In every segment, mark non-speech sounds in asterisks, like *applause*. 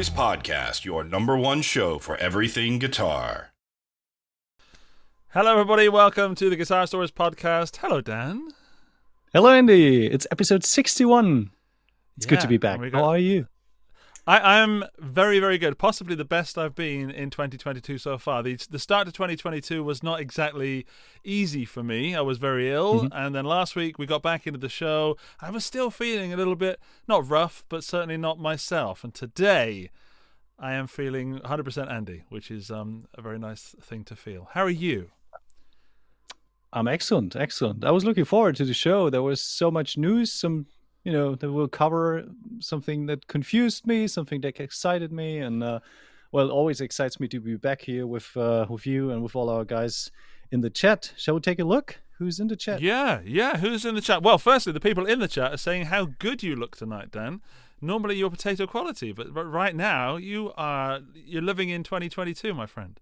Stories Podcast, your number one show for everything guitar. Hello, everybody. Welcome to the Guitar Stories Podcast. Hello, Dan. Hello, Andy. It's episode 61. It's good to be back. and we How are you? I am very, very good. Possibly the best I've been in 2022 so far. The, the start to 2022 was not exactly easy for me. I was very ill. And then last week we got back into the show. I was still feeling a little bit, not rough, but certainly not myself. And today I am feeling 100% Andy, which is um, a very nice thing to feel. How are you? I'm excellent. Excellent. I was looking forward to the show. There was so much news, some, you know, that will cover something that confused me, something that excited me. And, uh, well, always excites me to be back here with, uh, with you and with all our guys in the chat. Shall we take a look? Who's in the chat? Yeah, yeah. Who's in the chat? Well, firstly, the people in the chat are saying how good you look tonight, Dan. Normally you're potato quality, but, but right now you are you're living in 2022, my friend.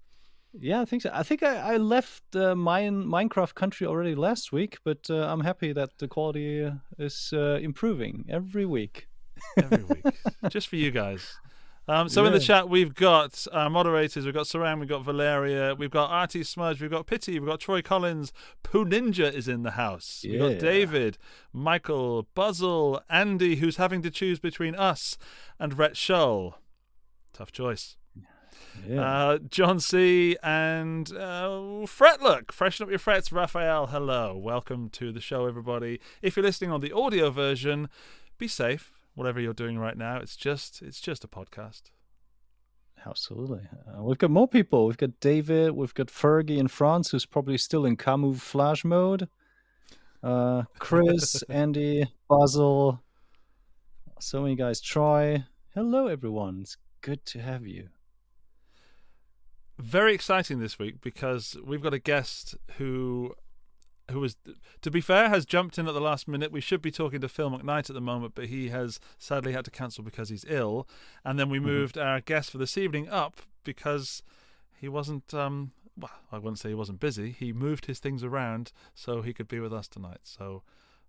Yeah, I think so. I think I, I left uh, mine Minecraft country already last week, but uh, I'm happy that the quality uh, is uh, improving every week. Every week, *laughs* just for you guys. Um, so in the chat we've got our moderators, we've got Sarang, we've got Valeria, we've got Artie Smudge, we've got Pity, we've got Troy Collins, Poo Ninja is in the house. We've got David, Michael, Buzzle, Andy, who's having to choose between us and Rhett Shull. Tough choice. Yeah. Uh, John C. and uh, Fretlook. Freshen up your frets. Raphael, hello. Welcome to the show, everybody. If you're listening on the audio version, be safe. Whatever you're doing right now, it's just it's just a podcast. Absolutely. Uh, we've got more people. We've got David. We've got Fergie in France, who's probably still in camouflage mode. Uh, Chris, *laughs* Andy, Basil. So many guys. Troy. Hello, everyone. It's good to have you. Very exciting this week because we've got a guest who who was to be fair has jumped in at the last minute. We should be talking to Phil McKnight at the moment, but he has sadly had to cancel because he's ill. And then we moved our guest for this evening up because he wasn't um well, I wouldn't say he wasn't busy. He moved his things around so he could be with us tonight. So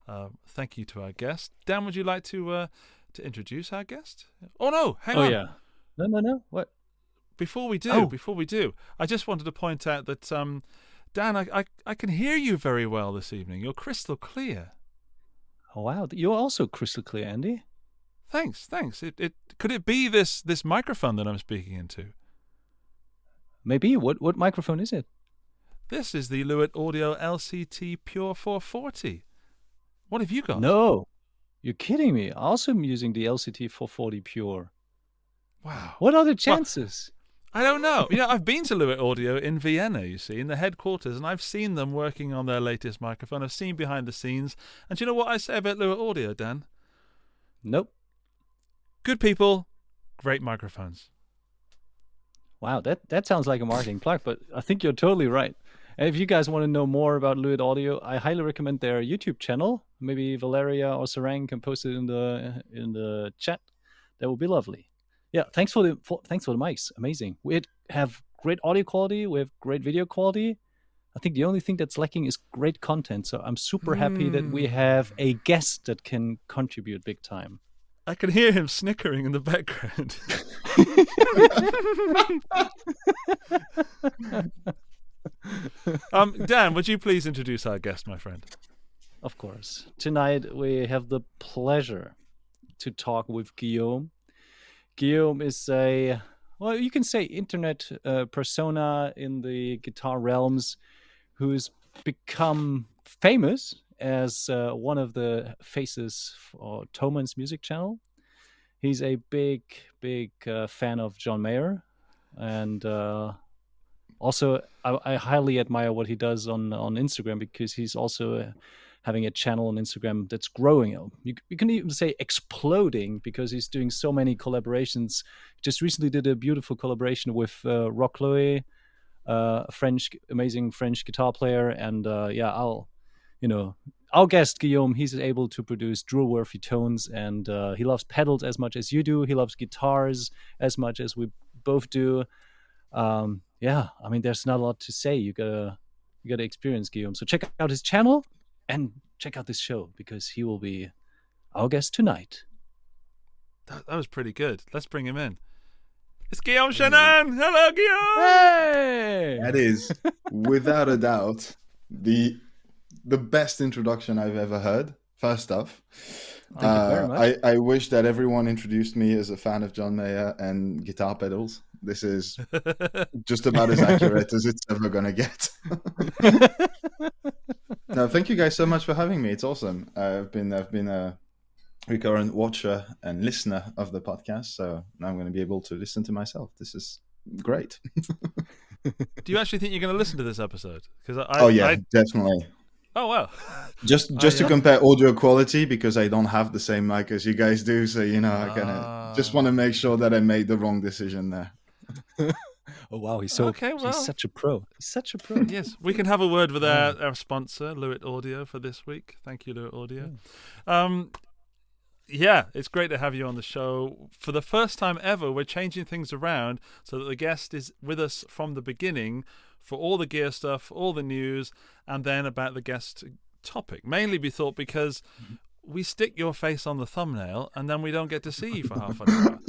uh, thank you to our guest. Dan, would you like to uh, to introduce our guest? Oh no, hang on. oh, on. yeah. No, no, no. What? Before we do, Oh. before we do, I just wanted to point out that um, Dan, I, I I can hear you very well this evening. You're crystal clear. Oh, wow. You're also crystal clear, Andy. Thanks, thanks. It it could it be this this microphone that I'm speaking into? Maybe. What, what microphone is it? This is the Lewitt Audio LCT Pure 440. What have you got? No. You're kidding me. I also, I'm using the LCT 440 Pure. Wow. What are the chances? I don't know. You know, I've been to Lewitt Audio in Vienna, you see, in the headquarters, and I've seen them working on their latest microphone. I've seen behind the scenes. And do you know what I say about Lewitt Audio, Dan? Nope. Good people, great microphones. Wow, that, that sounds like a marketing plug, but I think you're totally right. And if you guys want to know more about Lewitt Audio, I highly recommend their YouTube channel. Maybe Valeria or Sarang can post it in the in the chat. That would be lovely. Yeah, thanks for the for, thanks for the mics. Amazing. We have great audio quality. We have great video quality. I think the only thing that's lacking is great content. So I'm super happy that we have a guest that can contribute big time. I can hear him snickering in the background. *laughs* um, Dan, would you please introduce our guest, my friend? Of course. Tonight we have the pleasure to talk with Guillaume. Guillaume is a, well, you can say internet uh, persona in the guitar realms who's become famous as uh, one of the faces for Thomann's music channel. He's a big, big uh, fan of John Mayer. And uh, also, I, I highly admire what he does on, on Instagram because he's also having a channel on Instagram that's growing. You, you can even say exploding because he's doing so many collaborations. Just recently did a beautiful collaboration with uh, Rock Louis, uh, a French, amazing French guitar player, and uh, yeah, I'll, you know, our guest Guillaume, he's able to produce drill-worthy tones, and uh, he loves pedals as much as you do. He loves guitars as much as we both do. Um, yeah, I mean, there's not a lot to say. You gotta, you gotta experience Guillaume. So check out his channel and check out this show because he will be our guest tonight. That, that was pretty good. Let's bring him in. It's Guillaume Chenin. Hello, Guillaume. Hey! That is, without a doubt, the the best introduction I've ever heard. First off, Thank you very uh. I, I wish that everyone introduced me as a fan of John Mayer and guitar pedals. This is *laughs* just about as accurate as it's ever gonna get. *laughs* no, thank you guys so much for having me. It's awesome. I've been I've been a recurrent watcher and listener of the podcast, so now I'm going to be able to listen to myself. This is great. *laughs* Do you actually think you're going to listen to this episode? Because I, oh yeah, I- definitely. oh wow. Just just yeah? to compare audio quality because I don't have the same mic as you guys do, so you know I kind of just Ah. want to make sure that I made the wrong decision there. *laughs* Oh wow, he's so Okay, well. he's such a pro. He's such a pro. *laughs* Yes, we can have a word with our, our sponsor, Lewitt Audio, for this week. Thank you, Lewitt Audio. Um, yeah, it's great to have you on the show. For the first time ever, we're changing things around so that the guest is with us from the beginning for all the gear stuff, all the news, and then about the guest topic. Mainly, we thought because we stick your face on the thumbnail and then we don't get to see you for half an hour.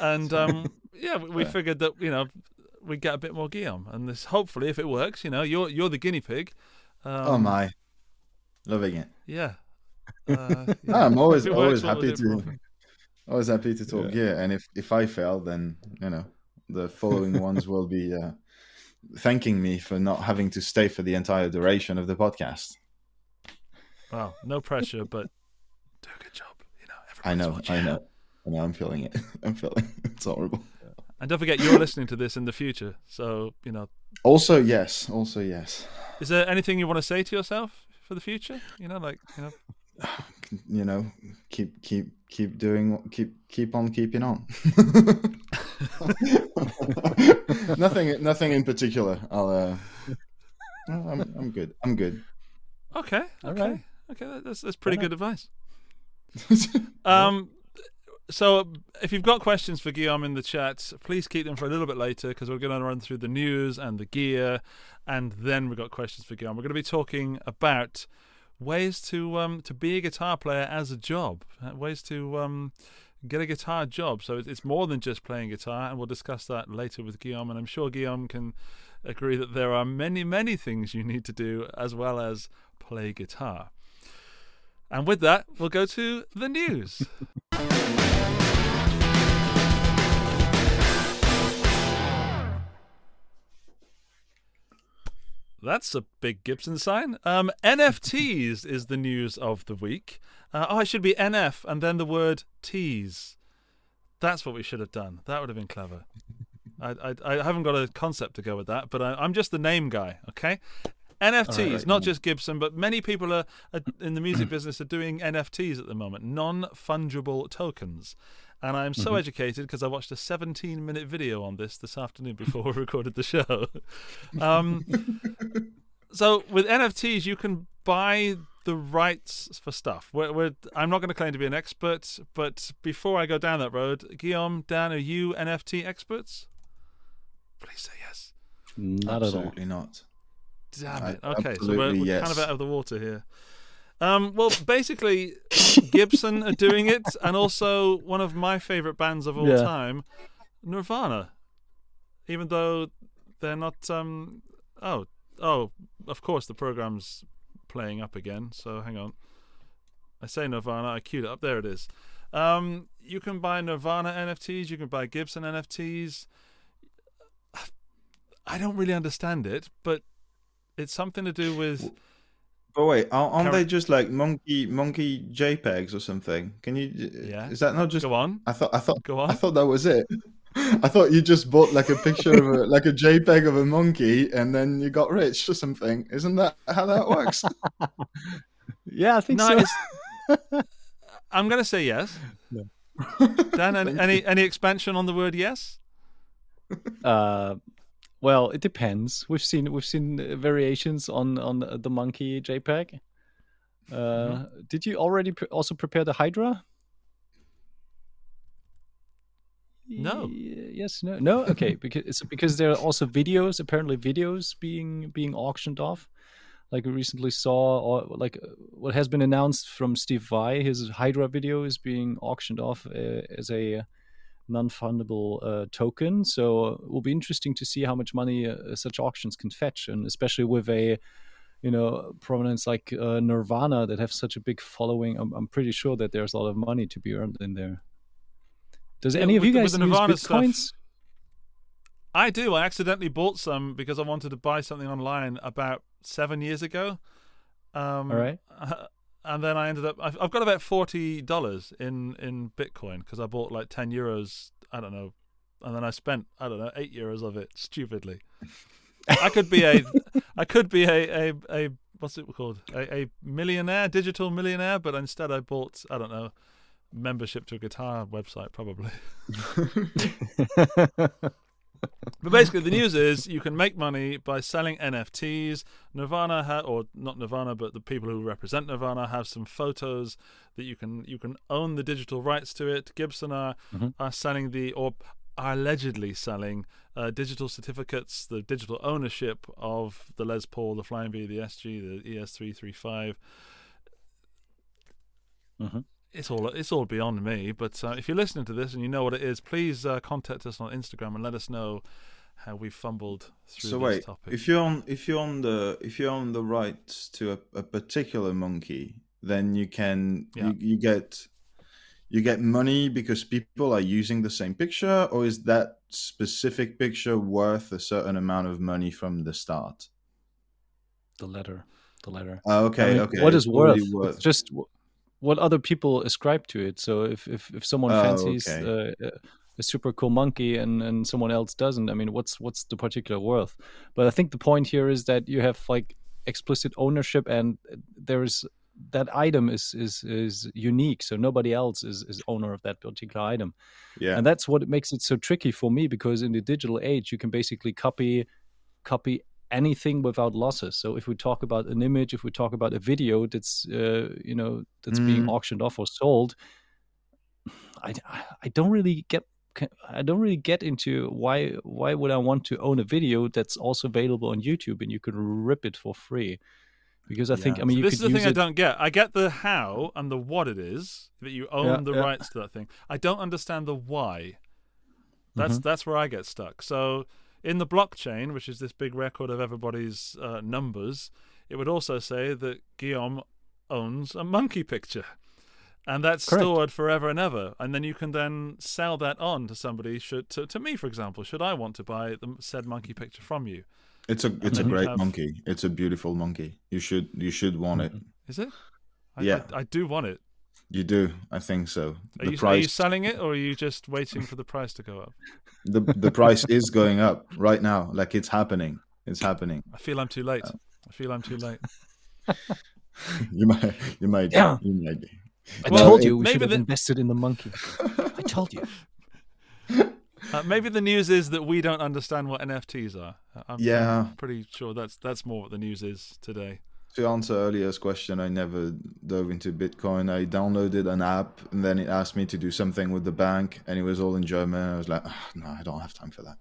*laughs* and um, yeah, we, we figured that you know we get a bit more Guillaume, and this hopefully, if it works, you know, you're you're the guinea pig. Um, oh my, loving it. Yeah. *laughs* Uh, yeah. I'm always If it always happy do it to properly. always happy to talk Yeah, and if if I fail, then you know the following *laughs* ones will be uh, thanking me for not having to stay for the entire duration of the podcast. Wow, no pressure, but do a good job. You know, I know, watching. I know, I know. I'm feeling it. *laughs* I'm feeling it. it's horrible. And don't forget, you're listening to this in the future, so you know. Also, yes. Also, yes. Is there anything you want to say to yourself for the future? You know, like you know. *sighs* You know, keep keep keep doing what keep keep on keeping on. *laughs* nothing nothing in particular. I'll. Uh, I'm I'm good. I'm good. Okay. Okay. right. Okay. That's that's pretty Why good advice. *laughs* Um, so if you've got questions for Guillaume in the chat, please keep them for a little bit later because we're going to run through the news and the gear, and then we've got questions for Guillaume. We're going to be talking about ways to um to be a guitar player as a job, uh, ways to um get a guitar job. So it's more than just playing guitar, and we'll discuss that later with Guillaume. And I'm sure Guillaume can agree that there are many many things you need to do as well as play guitar. And with that, we'll go to the news. *laughs* That's a big Gibson sign. Um, NFTs is the news of the week. Uh, oh, it should be NF and then the word tease. That's what we should have done. That would have been clever. *laughs* I, I, I haven't got a concept to go with that, but I, I'm just the name guy, okay? NFTs, Alright. not just Gibson, but many people are, are in the music *clears throat* business are doing NFTs at the moment, non fungible tokens. And I'm so educated because I watched a 17 minute video on this this afternoon before *laughs* we recorded the show. Um, *laughs* so with NFTs, you can buy the rights for stuff. We're, we're, I'm not going to claim to be an expert, but before I go down that road, Guillaume, Dan, are you NFT experts? Please say yes. Not at all. Absolutely not. Damn it. Okay, so we're, we're yes. kind of out of the water here. Um, well, basically, Gibson are doing it, *laughs* and also one of my favorite bands of all Yeah. time, Nirvana. Even though they're not. Um, oh, oh, of course, the program's playing up again. So hang on. I say Nirvana, I queued it up. There it is. Um, you can buy Nirvana NFTs. You can buy Gibson NFTs. I don't really understand it, but it's something to do with. But wait, aren't, aren't they just like monkey monkey JPEGs or something? Can you? Yeah. Is that not just? Go on, I thought I thought go on. I thought that was it. I thought you just bought like a picture of a *laughs* like a JPEG of a monkey and then you got rich or something. Isn't that how that works? *laughs* Yeah, I think No, so. *laughs* I'm going to say yes. Dan, any, any any expansion on the word yes? Uh, well, it depends. We've seen we've seen uh, variations on on the monkey JPEG. Uh, Mm-hmm. Did you already pre- also prepare the Hydra? No. Yes. No. No. Okay. *laughs* because it's because there are also videos. Apparently, videos being being auctioned off. Like we recently saw, or like uh, what has been announced from Steve Vai, his Hydra video is being auctioned off uh, as a non-fungible uh, token. So it will be interesting to see how much money uh, such auctions can fetch, and especially with a you know prominence like uh, Nirvana that have such a big following. I'm, I'm, pretty sure that there's a lot of money to be earned in there. Does Yeah, any of you the- guys use bitcoins? stuff- I do. I accidentally bought some because I wanted to buy something online about seven years ago. Um, All right. *laughs* And then I ended up. I've, I've got about forty dollars in in Bitcoin because I bought like ten euros. I don't know, and then I spent I don't know eight euros of it stupidly. I could be a, *laughs* I could be a a, a what's it called a, a millionaire, digital millionaire, but instead I bought I don't know membership to a guitar website probably. *laughs* *laughs* But basically, the news is you can make money by selling NFTs. Nirvana, ha- or not Nirvana, but the people who represent Nirvana have some photos that you can you can own the digital rights to it. Gibson are Mhm. are selling the or are allegedly selling uh, digital certificates, the digital ownership of the Les Paul, the Flying V, the SG, the E ES335 Mhm. It's all it's all beyond me. But uh, if you're listening to this and you know what it is, please uh, contact us on Instagram and let us know how we fumbled through So this wait, topic. if you're on if you're on the if you're on the rights to a, a particular monkey, then you can Yeah. you, you get you get money because people are using the same picture, or is that specific picture worth a certain amount of money from the start? the letter, the letter. Oh, okay, I mean, okay. What is it's worth? just w- what other people ascribe to it. So if if, if someone Oh, fancies okay. uh, a super cool monkey and and someone else doesn't, I mean, what's what's the particular worth? But I think the point here is that you have like explicit ownership, and there's that item is is is unique. So nobody else is is owner of that particular item. yeah. and that's what makes it so tricky for me because in the digital age you can basically copy copy anything without losses so if we talk about an image if we talk about a video that's uh, you know that's being Mm. auctioned off or sold I, I don't really get I don't really get into why why would I want to own a video that's also available on YouTube and you could rip it for free because I think I mean So this is the thing I don't get. I get the how and the what it is that you own Yeah, the yeah. rights to that thing. I don't understand the why. That's Mm-hmm. that's where I get stuck. So in the blockchain, which is this big record of everybody's uh, numbers, it would also say that Guillaume owns a monkey picture. And that's Correct. stored forever and ever, and then you can then sell that on to somebody. Should to, to me, for example, should I want to buy the said monkey picture from you? It's a it's a great have- monkey. It's a beautiful monkey. You should you should want it. Is it? I, Yeah. I, I do want it. You do. I think so. Are the you, are you selling it, or are you just waiting for the price to go up? the the price is going up right now. Like it's happening. It's happening. I feel I'm too late. I feel I'm too late. *laughs* You might you might Yeah. you might be. I Well, told you we maybe should have the- invested in the monkey I told you *laughs* Uh, maybe the news is that we don't understand what NFTs are. I'm, Yeah. I'm pretty sure that's that's more what the news is today. To answer earlier's question, I never dove into Bitcoin. I downloaded an app and then it asked me to do something with the bank and it was all in German. I was like, "Ah, no, I don't have time for that.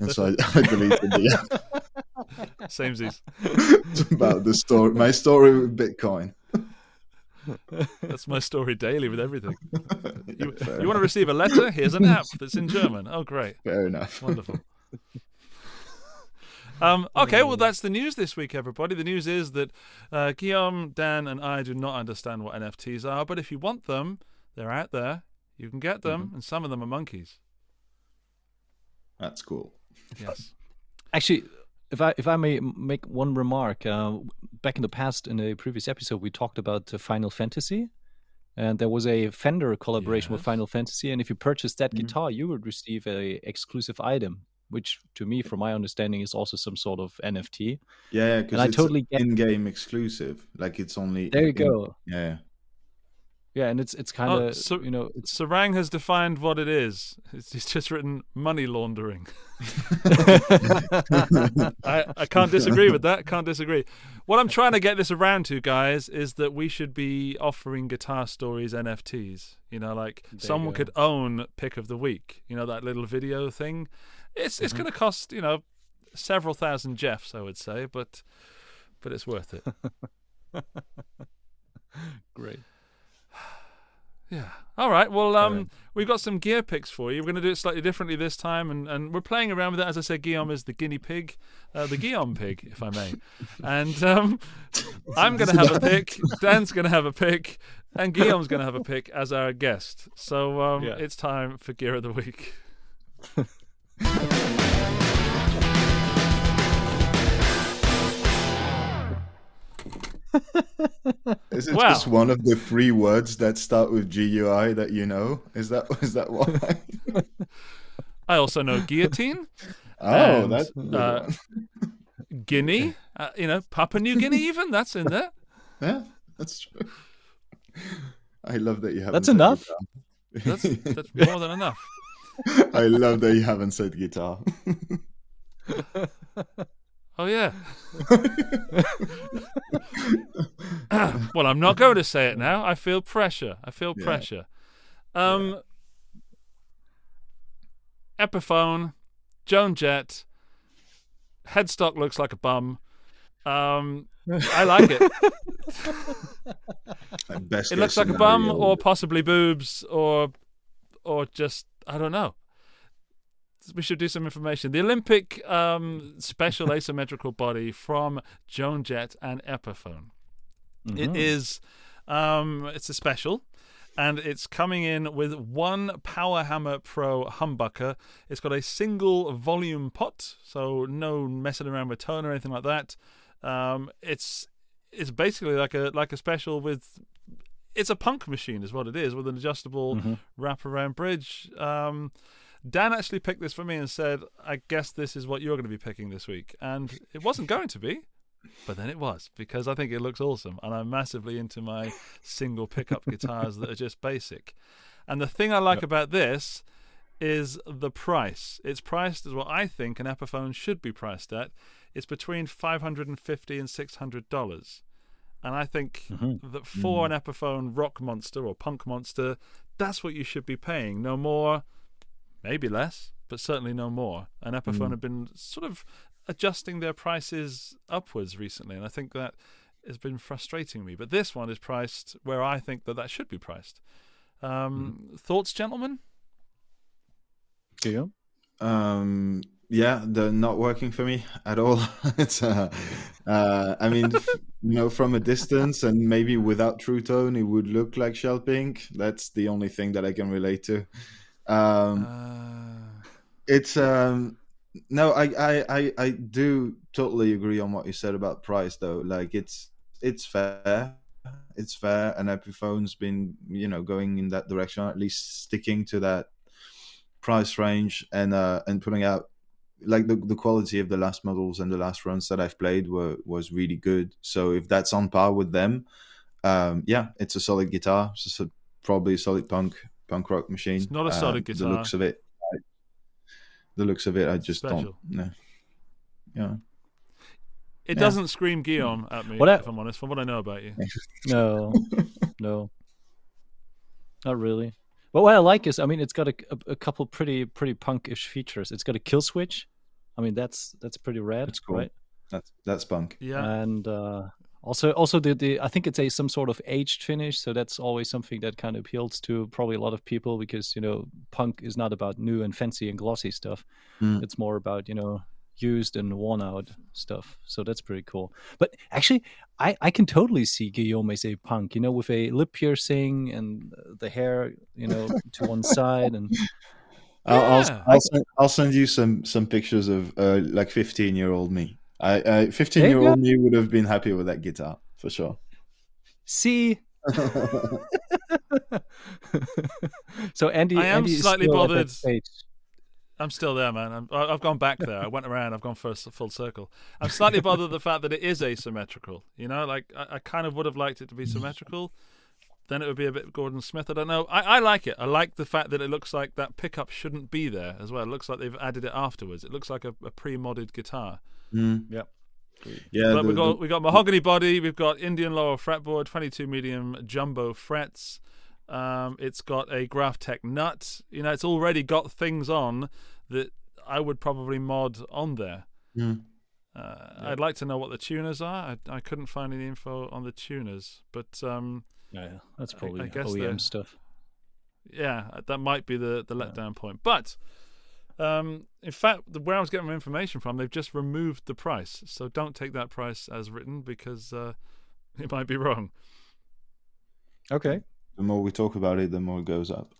And so I, *laughs* I deleted the app. Samesies. *laughs* It's about the story, my story with Bitcoin. That's my story daily with everything. *laughs* You, you want to receive a letter? Here's an app that's in German. Oh, great. Fair enough. Wonderful. Um, okay, well, that's the news this week, everybody. The news is that uh, Guillaume, Dan, and I do not understand what NFTs are, but if you want them, they're out there. You can get them, and some of them are monkeys. That's cool. Yes. *laughs* Actually, if I if I may make one remark, uh, back in the past, in a previous episode, we talked about uh, Final Fantasy, and there was a Fender collaboration with Final Fantasy, and if you purchased that Mhm. guitar, you would receive a exclusive item, which to me, from my understanding, is also some sort of NFT. Yeah, because And I totally get- in-game exclusive. Like it's only There you in- go. Yeah. Yeah, and it's it's kind of Oh, so- you know it's Sarang has defined what it is. It's, he's just written money laundering. *laughs* *laughs* I, I can't disagree with that. Can't disagree. What I'm trying to get this around to, guys, is that we should be offering guitar stories NFTs. You know, like you someone go. could own pick of the week. You know that little video thing. It's it's going to cost you know several thousand jeffs, I would say, but but it's worth it. *laughs* great. *sighs* Yeah. All right. Well, um, Alright. we've got some gear picks for you. We're going to do it slightly differently this time, and, and we're playing around with it. As I said, Guillaume is the guinea pig, uh, the Guillaume pig, if I may. And um, *laughs* I'm going to have a pick. Dan's going to have a pick, and Guillaume's going to have a pick as our guest. So um, Yeah. it's time for gear of the week. *laughs* *laughs* Is it Wow. just one of the three words that start with GUI that you know? Is that *laughs* is that why? *laughs* I also know guillotine, oh, And, that's a uh. Guinea, uh, you know, Papua New Guinea, even that's in there. yeah, that's true. I love that you haven't. That's said enough. That's that's more than enough. I love that you haven't said guitar. Oh yeah. *laughs* well, I'm not going to say it now. I feel pressure. I feel Yeah. pressure. Um, Epiphone, Joan Jett. Headstock looks like a bum. Um, I like it. *laughs* It looks like a bum, or possibly boobs, or or just I don't know. We should do some information. The Olympic um, special *laughs* asymmetrical body from Joan Jett and Epiphone. It Mhm. is um, it's a special. And it's coming in with one Power Hammer Pro humbucker. It's got a single volume pot, so no messing around with tone or anything like that. Um, it's it's basically like a like a special with it's a punk machine is what it is with an adjustable Mhm. wraparound bridge. Um, Dan actually picked this for me and said, "I guess this is what you're going to be picking this week," and it wasn't going to be, but then it was because I think it looks awesome, and I'm massively into my single pickup *laughs* guitars that are just basic. And the thing I like about this is the price. It's priced as what I think an Epiphone should be priced at. It's between five hundred and fifty and six hundred dollars. And I think Mhm. that for an Epiphone rock monster or punk monster, that's what you should be paying. No more, maybe less, but certainly no more. And Epiphone have been sort of adjusting their prices upwards recently, and I think that has been frustrating me. But this one is priced where I think that that should be priced. Um, Thoughts, gentlemen? Guillaume? Um, yeah, they're not working for me at all. *laughs* it's, uh, uh, I mean, you know, from a distance and maybe without True Tone, it would look like Shell Pink. That's the only thing that I can relate to. Um, Uh, it's um, no, I, I, I, I do totally agree on what you said about price, though. Like, it's it's fair. It's fair, and Epiphone's been, you know, going in that direction, at least sticking to that price range and uh and putting out like the, the quality of the last models and the last runs that I've played were was really good. So if that's on par with them, um yeah, it's a solid guitar. It's a, probably a solid punk punk rock machine. It's not a Um, solid The guitar. looks of it, I, the looks of it, I just Special. don't. No. Yeah. it Yeah. doesn't scream Guillaume at me, What I- if I'm honest, from what I know about you. *laughs* No, no, not really. But what I like is, I mean, it's got a, a, a couple pretty pretty punkish features. It's got a kill switch. I mean, that's that's pretty rad, That's cool. right? That's that's punk. Yeah. And uh, also also the, the I think it's a some sort of aged finish, so that's always something that kind of appeals to probably a lot of people because you know punk is not about new and fancy and glossy stuff. Mm. It's more about you know used and worn out stuff. So that's pretty cool. But actually, I, I can totally see Guillaume as a punk, you know, with a lip piercing and uh, the hair, you know, to one *laughs* side. And I'll, I'll, I'll, send, I'll send you some some pictures of uh, like 15 year old me. I, I 15 year old me would have been happy with that guitar for sure. see. *laughs* so Andy, I am Andy slightly still bothered. I'm still there, man. I'm, I- I've gone back there. I went around. I've gone for a s- full circle. I'm slightly bothered the fact that it is asymmetrical. You know, like I, I kind of would have liked it to be symmetrical. Then it would be a bit Gordon Smith. I don't know. I, I like it. I like the fact that it looks like that pickup shouldn't be there as well. It looks like they've added it afterwards. It looks like a, a pre-modded guitar. Mm. Yep. Yeah, but the- we got the- we got mahogany body. We've got Indian laurel fretboard, 22 medium jumbo frets. Um, it's got a Graph Tech nut. You know, it's already got things on that I would probably mod on there. Mm. Uh, I'd like to know what the tuners are. I, I couldn't find any info on the tuners, but um, Yeah, that's probably I guess OEM stuff. yeah, that might be the the letdown point. But um, in fact, the, where I was getting my information from, they've just removed the price. So don't take that price as written because uh, *laughs* it might be wrong. Okay. The more we talk about it, the more it goes up.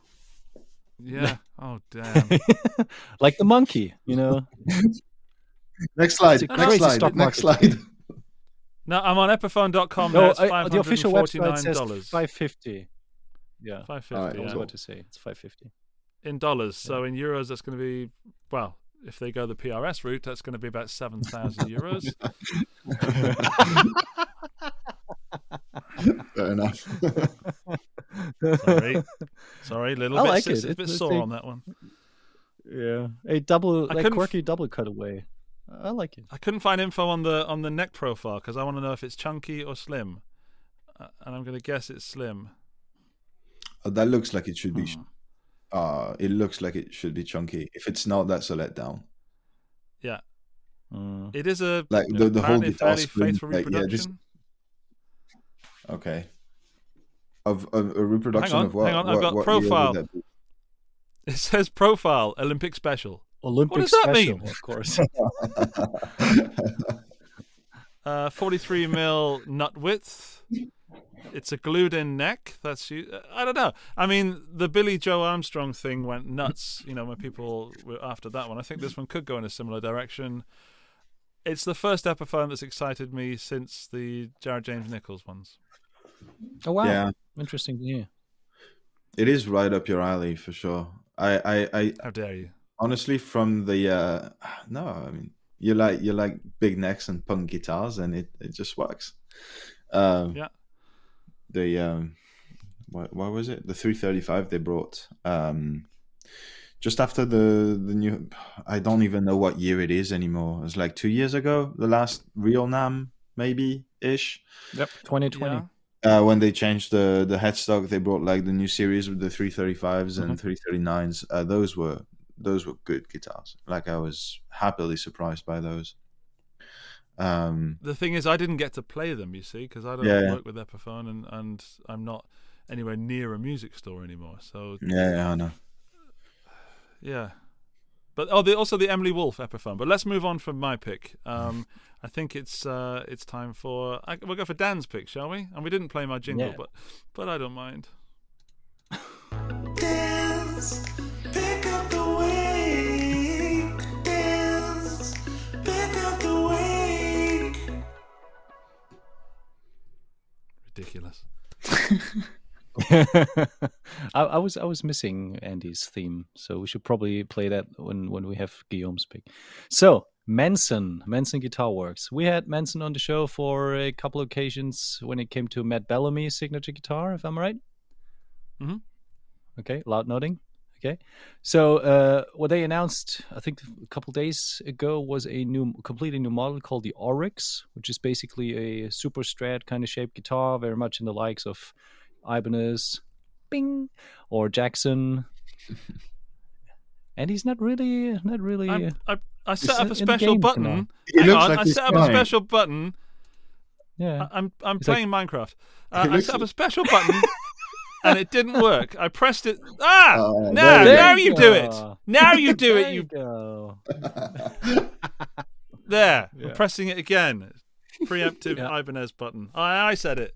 Yeah. *laughs* oh damn. *laughs* like the monkey, you know. Next slide. Next slide. stock Next slide. no, I'm on epiphone.com. no, now. It's I- the official website says $549. 550. Yeah. Five All right, fifty. I was about to say it's 550. In dollars. So in euros, that's going to be well. If they go the PRS route, that's going to be about seven thousand euros. *laughs* Fair enough. Sorry, sorry, a little I bit, like it's it. a bit It's- sore it's- on that one. Yeah. A double, I like quirky double cutaway. I like it. I couldn't find info on the on the neck profile because I want to know if it's chunky or slim, uh, and I'm going to guess it's slim. Oh, that looks like it should be. Hmm. Uh, it looks like it should be chunky. If it's not, that's a letdown. Yeah, Mm. it is a Like the, the whole apparently guitar fairly spring, faithful like, yeah, reproduction. this, okay. Of, of a reproduction on, of what? hang on, I've got what profile. It says profile Olympic special. Olympic what does that special, mean? of course. *laughs* Uh, 43 mil nut width. It's a glued-in neck. That's you. I don't know. I mean, the Billie Joe Armstrong thing went nuts. You know, when people were after that one. I think this one could go in a similar direction. It's the first Epiphone that's excited me since the Jared James Nichols ones. oh wow. Yeah, Interesting to hear. it is right up your alley for sure. I, I, I How dare you? honestly from the uh no, I mean you like you like big necks and punk guitars, and it it just works. Um, Yeah. The um, what what was it? The 335 they brought um just after the the new. I don't even know what year it is anymore. It was like two years ago, the last real NAMM maybe ish. Yep. 2020. Yeah. Uh, when they changed the the headstock, they brought like the new series with the 335s and 339s. Uh, those were those were good guitars. Like I was happily surprised by those. Um, The thing is, I didn't get to play them. You see, because I don't Yeah, yeah. work with Epiphone, and and I'm not anywhere near a music store anymore. So yeah, yeah, I know. *sighs* Yeah. But oh, the, also the Emily Wolfe Epiphone. But let's move on from my pick. Um, I think it's uh, it's time for I, we'll go for Dan's pick, shall we? And we didn't play my jingle, Yeah. but but I don't mind. Dance, Ridiculous. *laughs* I, I was I was missing Andy's theme, so we should probably play that when when we have Guillaume's pick. So Manson, Manson Guitar Works. We had Manson on the show for a couple of occasions when it came to Matt Bellamy's signature guitar, if I'm right. Mm-hmm. Okay, loud nodding. Okay, so uh, what they announced, I think a couple days ago, was a new, completely new model called the Oryx, which is basically a super strat kind of shaped guitar, very much in the likes of Ibanez, Bing, or Jackson. *laughs* and he's not really, not really. I'm, I I set up a special button. Hang on, like I set up a special button. yeah, I- I'm I'm It's like- playing Minecraft. Uh, I looks set up a special button. *laughs* And it didn't work. I pressed it. Ah! Oh, now, there you now go. you do it. Now you do there it. you You go. *laughs* there. *laughs* Yeah. I'm pressing it again. Preemptive Yeah. Ibanez button. I I said it.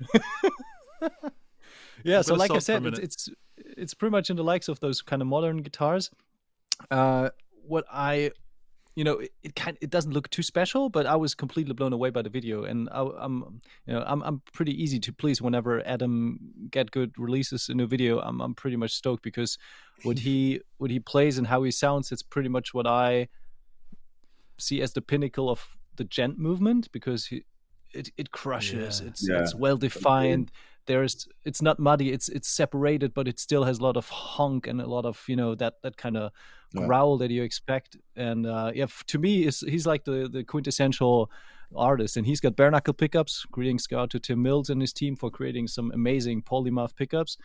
*laughs* Yeah, so like I sulk for a said, it's, it's it's pretty much in the likes of those kind of modern guitars. Uh, what I, you know, it, it kind it doesn't look too special, but I was completely blown away by the video, and I, I'm you know I'm I'm pretty easy to please whenever Adam Getgood releases in a new video. I'm I'm pretty much stoked because what he *laughs* what he plays and how he sounds, it's pretty much what I see as the pinnacle of the djent movement because he, it it crushes. Yeah. It's Yeah. it's well defined. There's it's not muddy. It's it's separated, but it still has a lot of honk and a lot of you know that that kind of Yeah. growl that you expect. And uh, yeah, to me, is he's like the the quintessential artist, and he's got bare knuckle pickups. Greetings go out to Tim Mills and his team for creating some amazing Polymorph pickups.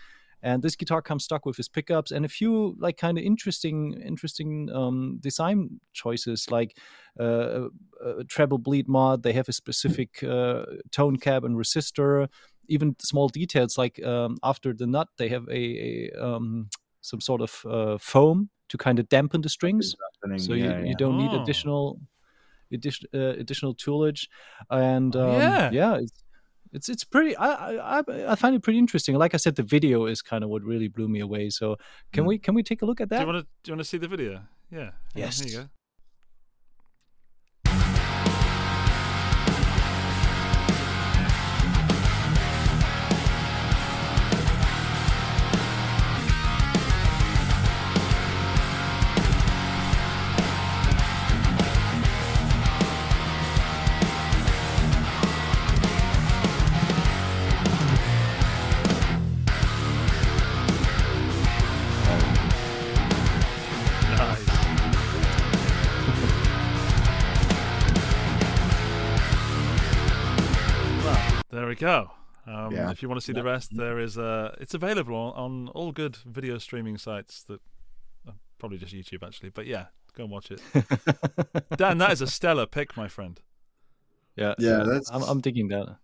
And this guitar comes stuck with his pickups and a few like kind of interesting, interesting um, design choices, like uh, a, a treble bleed mod. They have a specific uh, tone cap and resistor. Even small details like um, after the nut they have a, a um, some sort of uh, foam to kind of dampen the strings so yeah, you, yeah. you don't need Oh. additional addition, uh, additional toolage and Oh, um, yeah. yeah it's, it's it's pretty I, I I- I find it pretty interesting like i said the video is kind of what really blew me away so can Mm. we can we take a look at Do that you want to do you want to see the video? Yeah. Yeah, Yes. Here you go. We go. Um, Yeah. If you want to see the rest, there is uh, it's available on, on all good video streaming sites that uh, probably just YouTube actually, but yeah, go and watch it. *laughs* Dan, that is a stellar pick, my friend. yeah Yeah, that's- I'm, I'm digging that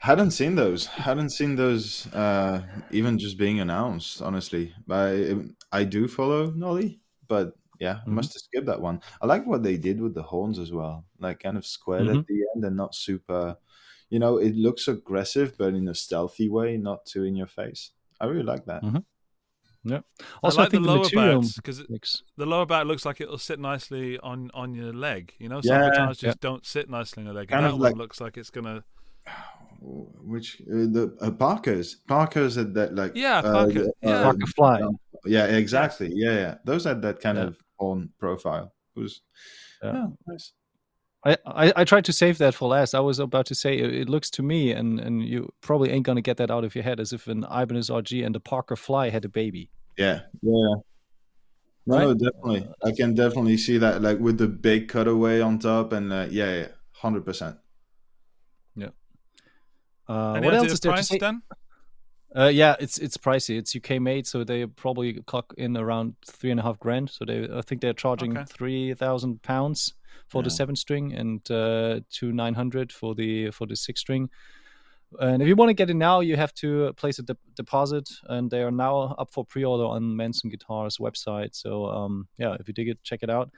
hadn't seen those hadn't seen those uh even just being announced honestly i i do follow nolly but yeah I Mhm. must have skipped that one i like what they did with the horns as well like kind of squared at the end and not super you know it looks aggressive but in a stealthy way not too in your face i really like that Mhm. I also like think the the, lower material because mix the lower back looks like it'll sit nicely on on your leg. You know, some Yeah, guitars yeah. just don't sit nicely on your leg. Kind and of that one like- looks like it's gonna. *sighs* which uh, the uh, parkers parkers had that like Yeah, uh, Parker. the- yeah. uh, Parker Fly. yeah exactly yeah yeah those had that kind Yeah. of horn profile it was Yeah. yeah, nice I, I, I tried to save that for last. I was about to say it, it looks to me, and, and you probably ain't gonna get that out of your head, as if an Ibanez RG and a Parker Fly had a baby. Yeah, yeah. No, Right? no, definitely. I can definitely see that, like with the big cutaway on top, and uh, yeah, yeah, hundred percent. Yeah. Uh, what else is there to price, say? Dan? Uh, yeah, it's it's pricey. It's UK made, so they probably clock in around three and a half grand. So they, I think they're charging Okay. three thousand pounds for the seven string and uh, two nine hundred for the for the six string. And if you want to get it now, you have to place a de- deposit, and they are now up for pre-order on Manson Guitars website. So um, yeah, if you dig it, check it out.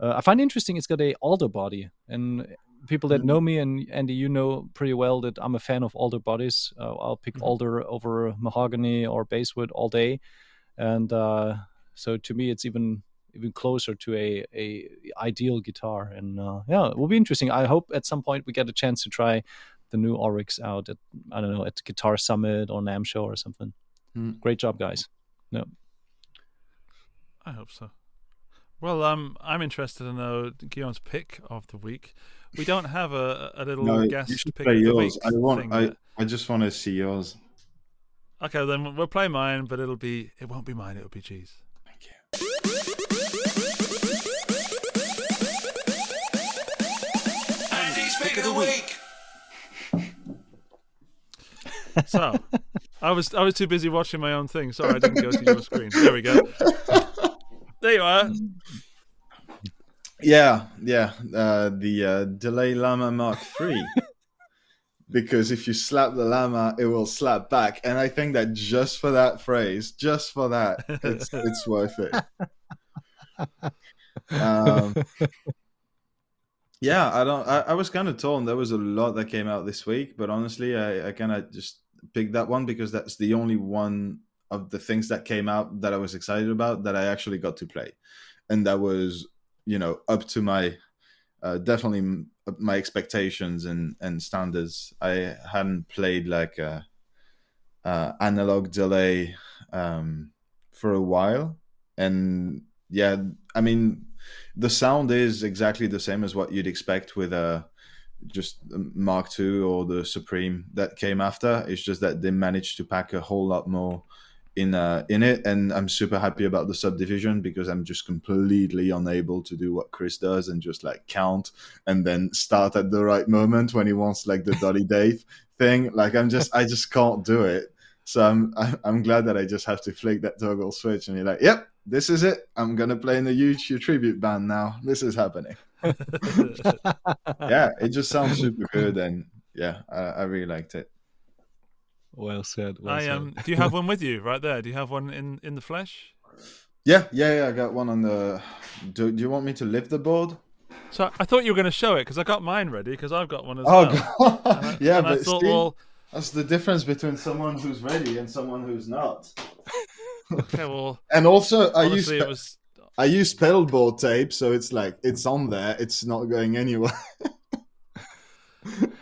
Uh, I find it interesting. It's got a alder body, and people that know me and Andy, you know pretty well that I'm a fan of alder bodies. Uh, I'll pick Mhm. alder over mahogany or basswood all day, and uh, so to me, it's even even closer to a a ideal guitar. And uh, yeah, it will be interesting. I hope at some point we get a chance to try the new Oryx out at I don't know at Guitar Summit or NAMM Show or something. Mm. Great job, guys. I hope so. Well, um, I'm interested to know Guillaume's pick of the week. We don't have a, a little No, guest you should pick play of the yours. week I want. I. yet. I just want to see yours. Okay, then we'll play mine, but it'll be it won't be mine. It'll be G's. Thank you. Andy's pick of the week. *laughs* So, I was I was too busy watching my own thing. Sorry, I didn't go to your screen. There we go. *laughs* There you are. Yeah, yeah. Uh, the uh, Delay Llama Mark III. *laughs* because if you slap the llama, it will slap back, and I think that just for that phrase, just for that, it's *laughs* it's worth it. *laughs* Um, yeah, I don't. I, I was kind of torn. There was a lot that came out this week, but honestly, I, I kind of just picked that one because that's the only one of the things that came out that I was excited about that I actually got to play, and that was you know up to my uh, definitely my expectations and and standards. I hadn't played like a, uh, analog delay um, for a while, and yeah, I mean the sound is exactly the same as what you'd expect with a just Mark II or the Supreme that came after. It's just that they managed to pack a whole lot more in uh, in it, and I'm super happy about the subdivision because I'm just completely unable to do what Chris does and just like count and then start at the right moment when he wants like the Dolly *laughs* Dave thing. Like I'm just I just can't do it. So I'm I'm glad that I just have to flick that toggle switch and you're like, yep, this is it. I'm gonna play in the U2 tribute band now. This is happening. *laughs* yeah, it just sounds super good and yeah, I, I really liked it. Well said. Well I said. um. Do you have *laughs* one with you right there? Do you have one in in the flesh? Yeah, yeah, yeah. I got one on the. Do, do you want me to lift the board? So I thought you were going to show it because I got mine ready because I've got one as well. Oh, God. *laughs* yeah, and I but thought, see, well, that's the difference between someone who's ready and someone who's not. okay, well, *laughs* And also, I use honestly, it pe- was I use pedalboard tape, so it's like it's on there. It's not going anywhere.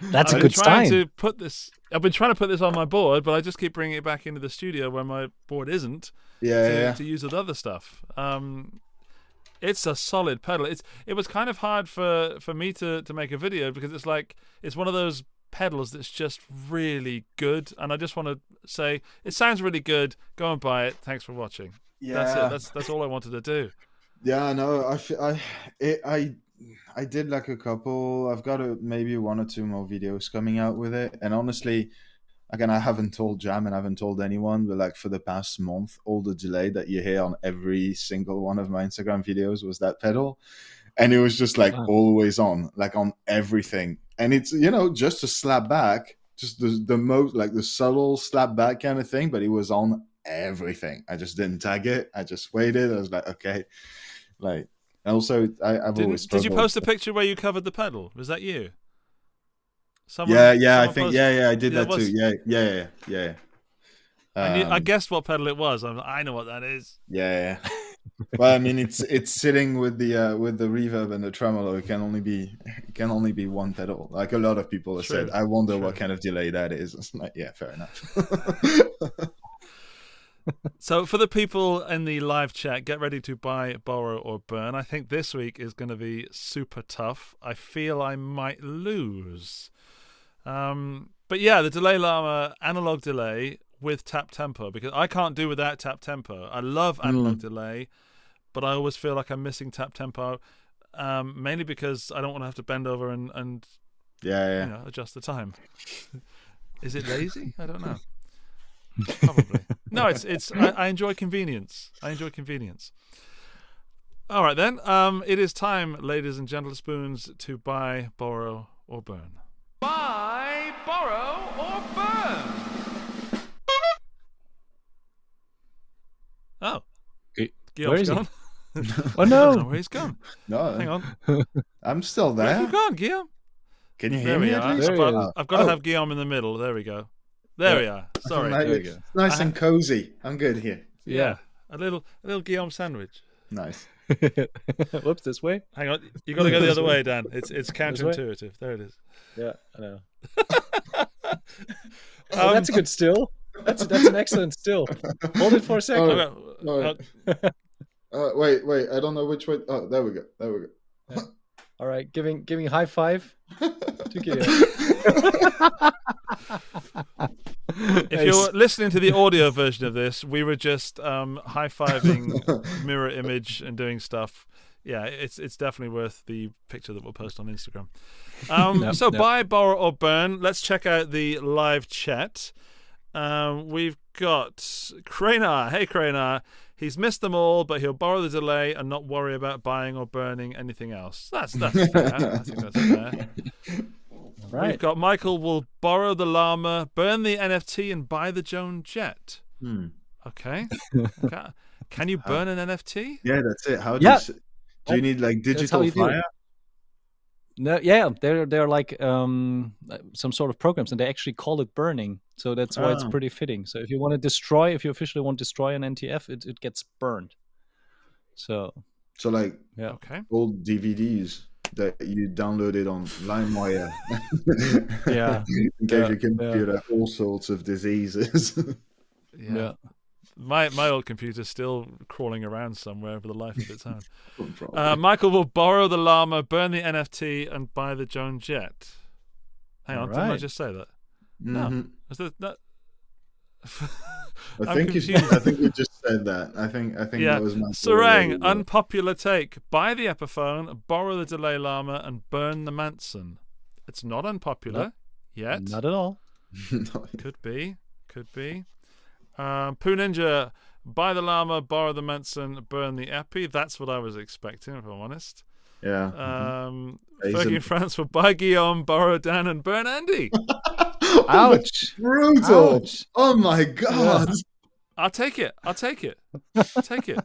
That's I've a been good trying sign. to put this. I've been trying to put this on my board, but I just keep bringing it back into the studio where my board isn't yeah, to, yeah. to use with other stuff. Um, it's a solid pedal. It's it was kind of hard for for me to to make a video because it's like it's one of those pedals that's just really good, and I just want to say it sounds really good. Go and buy it. Thanks for watching. yeah. That's it. That's that's all I wanted to do. Yeah, no, I, I, it, I, I did like a couple. I've got a, maybe one or two more videos coming out with it. And honestly, again, I haven't told Jam and I haven't told anyone, but like for the past month, all the delay that you hear on every single one of my Instagram videos was that pedal. And it was just like Wow. always on, like on everything. And it's, you know, just a slap back, just the, the most, like the subtle slap back kind of thing, but it was on everything. I just didn't tag it. I just waited. I was like, okay. Like, and also, I, I've always Didn't, did you post a picture where you covered the pedal? Was that you? Someone, yeah, yeah, I think, posted- yeah, yeah, I did Yeah, that too. Yeah, yeah, yeah, yeah. I, knew, I Um, guessed what pedal it was. I'm, I know what that is. Yeah, yeah. *laughs* well, I mean, it's it's sitting with the uh, with the reverb and the tremolo. It can only be it can only be one pedal. Like a lot of people have said, I wonder what kind of delay that is. *laughs* It's like, yeah, fair enough. *laughs* So for the people in the live chat, get ready to buy, borrow, or burn. I think this week is going to be super tough. I feel I might lose. Um, but yeah, the delay llama analog delay with tap tempo because I can't do without tap tempo. I love analog delay, but I always feel like I'm missing tap tempo. Um, mainly because I don't want to have to bend over and, and yeah, yeah. you know adjust the time. Is it lazy? I don't know. *laughs* Probably. *laughs* No, it's it's. I, I enjoy convenience. I enjoy convenience. All right then. Um, it is time, ladies and gentle spoons, to buy, borrow, or burn. Buy, borrow, or burn. Oh, Wait, Guillaume's where is he? gone. *laughs* Oh *laughs* I don't know no! where he's gone. No, Hang on. I'm still Where have there. you gone, Guillaume? Can you hear There me? we at are. least? There I've, got- I've got to Oh. have Guillaume in the middle. There we go. There we are. Sorry. Nice, There we go. nice I and cozy. I'm good here. Yeah, a little a little Guillaume sandwich. Nice. *laughs* Whoops, this way. Hang on, you got to go the other way, Dan. It's it's counterintuitive. There it is. Yeah, I know. Um, *laughs* Oh, that's a good still. That's that's an excellent still. Hold it for a second. Oh, Okay, uh, Uh, wait, wait. I don't know which way. Oh, there we go. There we go. All right, giving giving high five to Guillaume. *laughs* if you're listening to the audio version of this, we were just um, high fiving *laughs* mirror image and doing stuff. Yeah, it's it's definitely worth the picture that we'll post on Instagram. Um, Yep, so yep. buy, borrow, or burn. Let's check out the live chat. Um, we've got Cranar. Hey, Cranar. He's missed them all, but he'll borrow the delay and not worry about buying or burning anything else. That's that's fair. I think that's fair. *laughs* We've right. got Michael will borrow the llama, burn the NFT, and buy the Joan Jett. Hmm. Okay. okay. Can you *laughs* burn an NFT? Yeah, that's it. How do Yeah. you? s- Do you need like digital you do it. fire? No, yeah, they're they're like um some sort of programs, and they actually call it burning. So that's why it's Oh. pretty fitting. So if you want to destroy, if you officially want to destroy an NTF, it it gets burned. So So like yeah, Okay. old DVDs that you downloaded on LimeWire. *laughs* Yeah. In case Yeah, your computer all sorts of diseases. *laughs* Yeah. yeah. My my old computer's still crawling around somewhere for the life of its own. *laughs* Uh, Michael will borrow the llama, burn the NFT, and buy the Joan Jett. Hang on, didn't I just say that? No. Mhm. Is that, that... I *laughs* I'm think you. I think you just said that. I think. I think Yeah, that was my. Sarang, unpopular take. Buy the Epiphone, borrow the Delay Llama, and burn the Manson. It's not unpopular yet. not at all. *laughs* Could be. Could be. Um, Poo Ninja, buy the Llama, borrow the Manson, burn the Epi. That's what I was expecting, if I'm honest. yeah. Um, Raisin. Fergie in France will buy Guillaume, borrow Dan, and burn Andy. Ouch. Brutal. Ouch. Oh my god. I'll take it. I'll take it. take it.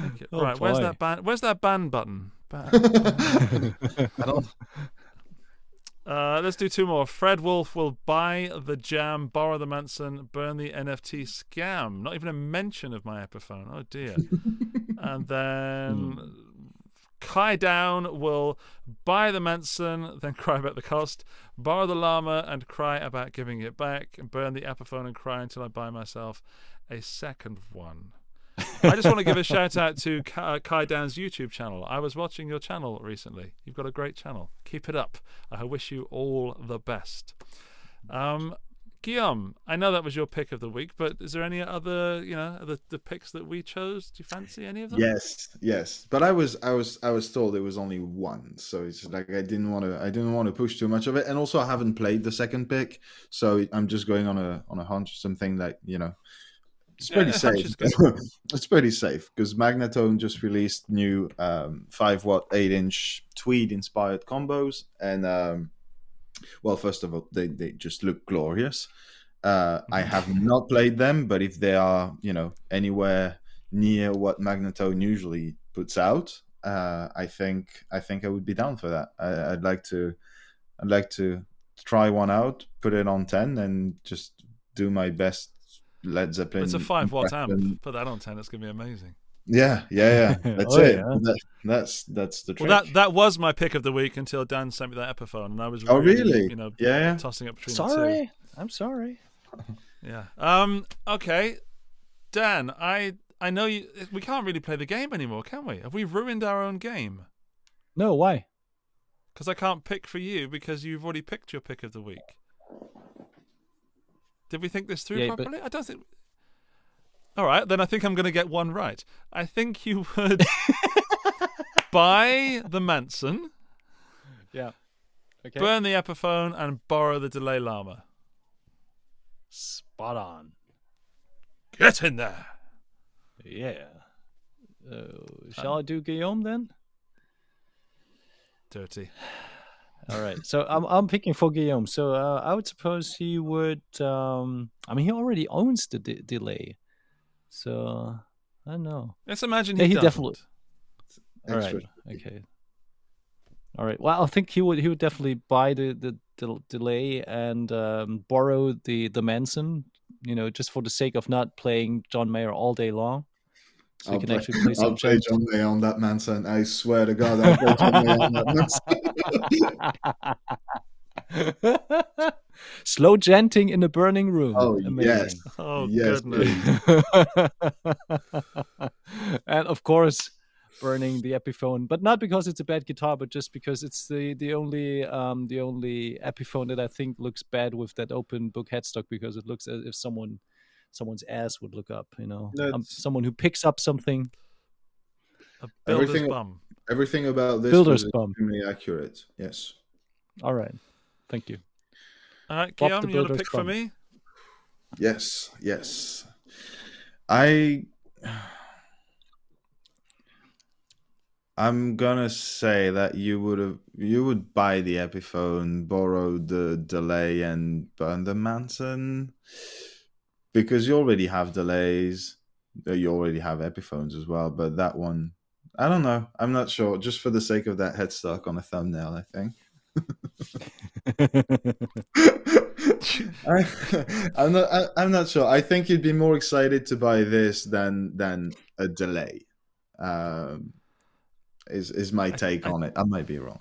Take it. Oh, right, where's that ban? Where's that ban button? Ban. I don't- Uh, let's do two more. Fred Wolf will buy the jam, borrow the Manson, burn the NFT scam. Not even a mention of my Epiphone. Oh dear. *laughs* and then Kai Down will buy the Manson, then cry about the cost, borrow the llama and cry about giving it back, and burn the Epiphone and cry until I buy myself a second one. I just want to give a shout out to Kai, Kai Down's YouTube channel. I was watching your channel recently. You've got a great channel. Keep it up. I wish you all the best. Um, Guillaume, I know that was your pick of the week, but is there any other, you know, the, the picks that we chose? Do you fancy any of them? Yes, yes. But I was I was I was told it was only one. So it's like I didn't want to I didn't want to push too much of it. And also I haven't played the second pick. So I'm just going on a on a hunch, something like, you know, it's pretty hunch *laughs* safe. *laughs* it's pretty safe because Magnatone just released new um, five watt, eight inch tweed inspired combos, and um, well, first of all, they they just look glorious. Uh, I have not played them, but if they are, you know, anywhere near what Magnatone usually puts out, uh, I think I think I would be down for that. I, I'd like to, I'd like to try one out, put it on ten, and just do my best Led Zeppelin. It's a five watt impression. amp. Put that on 10. It's going to be amazing. Yeah, yeah, yeah. *laughs* That's Oh, it. yeah. That, that's that's the trick. Well, that that was my pick of the week until Dan sent me that Epiphone, and I was Oh, really? you know, Yeah, yeah. tossing up between the two. Sorry. I'm sorry. Yeah. Um. Okay, Dan. I I know you. We can't really play the game anymore, can we? Have we ruined our own game? No, why? Because I can't pick for you because you've already picked your pick of the week. Did we think this through Yeah, but- properly? I don't think. All right, then I think I'm going to get one right. I think you *laughs* would *laughs* buy the Manson, Yeah. Okay. burn the Epiphone, and borrow the Delay Llama. Spot on. Get in there. Yeah. Uh, shall I do Guillaume then? Dirty. All right. So I'm I'm picking for Guillaume. So uh, I would suppose he would. Um, I mean, he already owns the de- delay. So I don't know. Let's imagine Yeah, he, he doesn't. definitely- All right. Extra. Okay. All right. Well, I think he would he would definitely buy the the, the delay and um, borrow the the Manson. You know, just for the sake of not playing John Mayer all day long. So I'll can play- actually play *laughs* some I'll play. John Mayer on that Manson. I swear to God, I'll play John Mayer on that *laughs* Manson. *laughs* Slow djenting in a burning room. Oh Amazing. yes, Oh Yes, goodness. *laughs* and of course, burning the Epiphone, but not because it's a bad guitar, but just because it's the the only um the only Epiphone that I think looks bad with that open book headstock because it looks as if someone someone's ass would look up. You know, um, someone who picks up something. A builder's Everything- bum. Everything about this Builder's was bum. extremely accurate. Yes. All right, thank you. All right, Bob Guillaume, the you want to Builder's pick for me? Yes, yes. I I'm gonna say that you would have you would buy the Epiphone, borrow the delay, and burn the Manson because you already have delays. uh, You already have Epiphones as well, but that one, I don't know. I'm not sure. Just for the sake of that headstock on a thumbnail, I think. *laughs* I, I'm not. I, I'm not sure. I think you'd be more excited to buy this than than a delay. Um, is is my take I- on it? I might be wrong.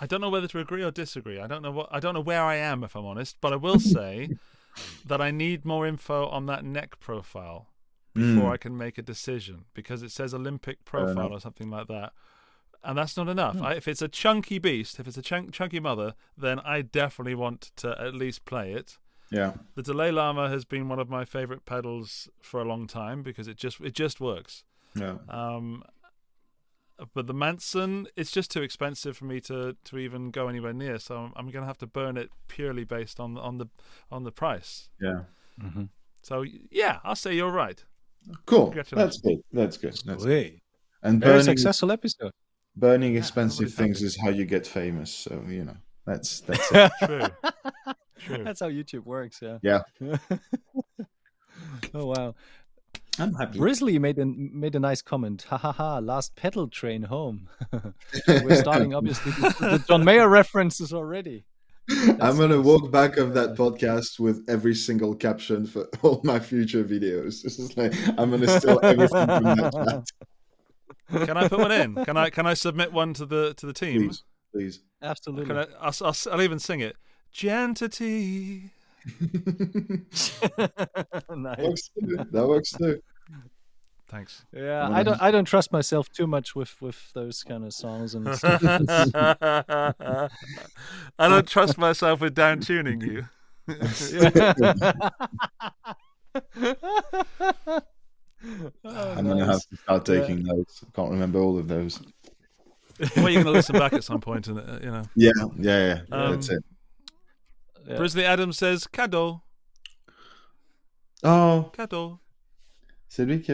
I don't know whether to agree or disagree. I don't know what I don't know where I am if I'm honest, but I will say *laughs* that I need more info on that neck profile before Mm. I can make a decision because it says Olympic profile or something like that. And that's not enough. Hmm. I, if it's a chunky beast, if it's a chunk, chunky mother, then I definitely want to at least play it. Yeah. The Delay Llama has been one of my favorite pedals for a long time because it just it just works. Yeah. Um, but the Manson, it's just too expensive for me to, to even go anywhere near. So I'm, I'm going to have to burn it purely based on on the on the price. Yeah. Mm-hmm. So yeah, I'll say you're right. Cool. That's good. That's good. That's good. And Very burning successful episode. burning Yeah, expensive everybody's things happy. is how you get famous. So you know. That's that's it. *laughs* True. True. That's how YouTube works. Yeah. yeah. *laughs* Oh wow. I'm happy. Brisley made a made a nice comment. Ha ha ha! Last pedal train home. *laughs* We're starting obviously the John Mayer references already. *laughs* I'm gonna walk back of that podcast with every single caption for *laughs* all my future videos. This is like I'm gonna steal everything from that *laughs* chat. Can I put one in? Can I can I submit one to the to the team? Please, please. Absolutely. Can I, I'll, I'll, I'll even sing it. Gentity. nice. works too. That works too. Thanks. Yeah, Well, I don't I don't trust myself too much with with those kind of songs and *laughs* stuff. *laughs* I don't trust myself with down tuning you. I'm gonna have to start taking notes. I can't remember all of those. well, you're going to listen back at some *laughs* point, and uh, you know. Yeah, yeah, yeah. Um, That's it. Yeah. Brisley Adams says, "Cadeau, Oh, cadeau, c'est lui qui.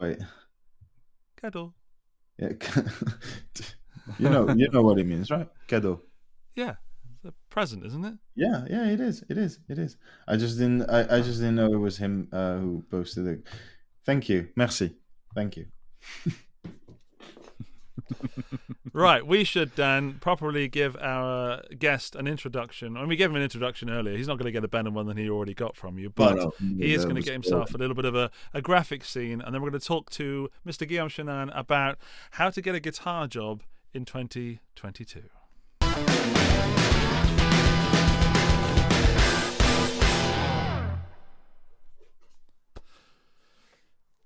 Wait. *laughs* cadeau." Yeah. *laughs* you know, you know what it means, right? Cadeau. Yeah, it's a present, isn't it? Yeah, yeah, it is. It is. It is. I just didn't. I, I just didn't know it was him uh, who posted it. Thank you. Merci. Thank you. *laughs* Right, we should Dan properly give our guest an introduction. I mean, we gave him an introduction earlier. He's not going to get a better one than he already got from you, but no, he is going to get himself a little bit of a, a graphic scene, and then we're going to talk to Mr. Guillaume Chenan about how to get a guitar job in 2022.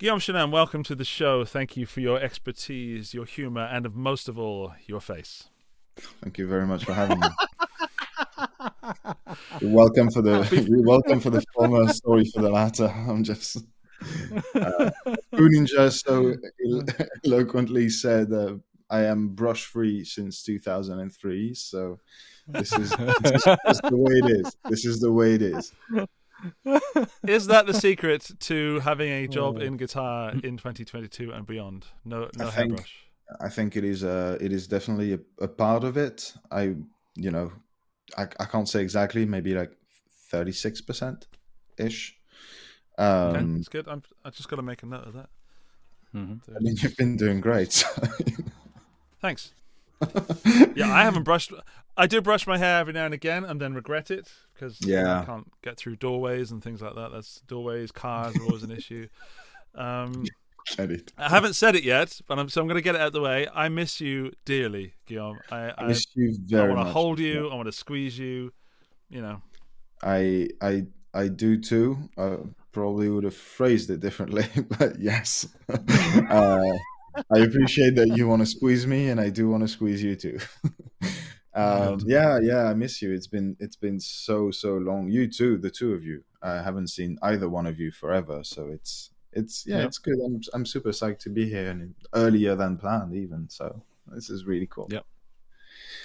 Guillaume Chenan, welcome to the show. Thank you for your expertise, your humor, and of most of all, your face. Thank you very much for having me. you're welcome for the *laughs* you're welcome for the former, sorry for the latter. *laughs* I'm just uh, so *laughs* eloquently said uh, I am brush free since 2003. So this is, this is the way it is. This is the way it is. Is that the secret to having a job Oh. in guitar in 2022 and beyond? No, no I think- hairbrush. I think it is uh it is definitely a, a part of it. I you know I, I can't say exactly, maybe like thirty six percent ish. Okay, Um that's good. I'm, I just got to make a note of that. Mhm. I mean you've been doing great. *laughs* Thanks. Yeah, I haven't brushed. I do brush my hair every now and again, and then regret it because Yeah. I can't get through doorways and things like that. That's doorways, cars are always an issue. *laughs* Um. I haven't said it yet, but I'm so I'm going to get it out of the way. I miss you dearly, Guillaume. I, I miss you I want to hold you. I want to squeeze you. You know. I I I do too. I probably would have phrased it differently, *laughs* but yes. *laughs* uh, I appreciate that you want to squeeze me, and I do want to squeeze you too. Um, yeah, yeah, I miss you. It's been it's been so so long. You too, the two of you. I haven't seen either one of you forever, so it's it's yeah, Yep. it's good. I'm I'm super psyched to be here, and earlier than planned even. So this is really cool. Yeah.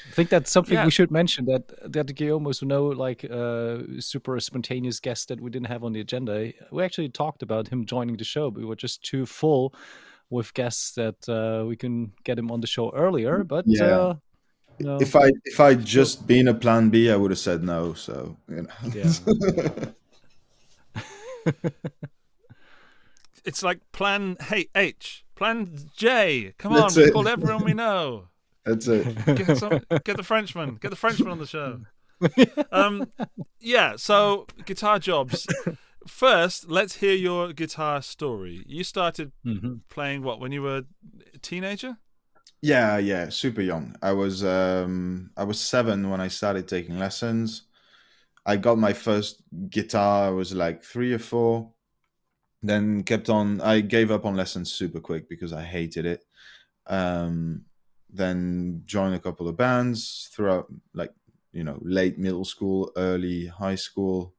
I think that's something Yeah. we should mention that that Guillaume was no like uh, super spontaneous guest that we didn't have on the agenda. We actually talked about him joining the show, but we were just too full with guests that uh, we can get him on the show earlier. But Yeah. uh, no. If I if I just been a plan B, I would have said no. So you know. Yeah. *laughs* It's like Plan hey, H, Plan J. Come on, we it. called everyone we know. *laughs* That's it. Get some, get the Frenchman, get the Frenchman on the show. *laughs* Um, yeah. So guitar jobs. First, let's hear your guitar story. You started Mhm. playing what when you were a teenager? Yeah, yeah, super young. I was um I was seven when I started taking lessons. I got my first guitar. I was like three or four. Then kept on. I gave up on lessons super quick because I hated it. Um, then joined a couple of bands throughout, like you know, late middle school, early high school.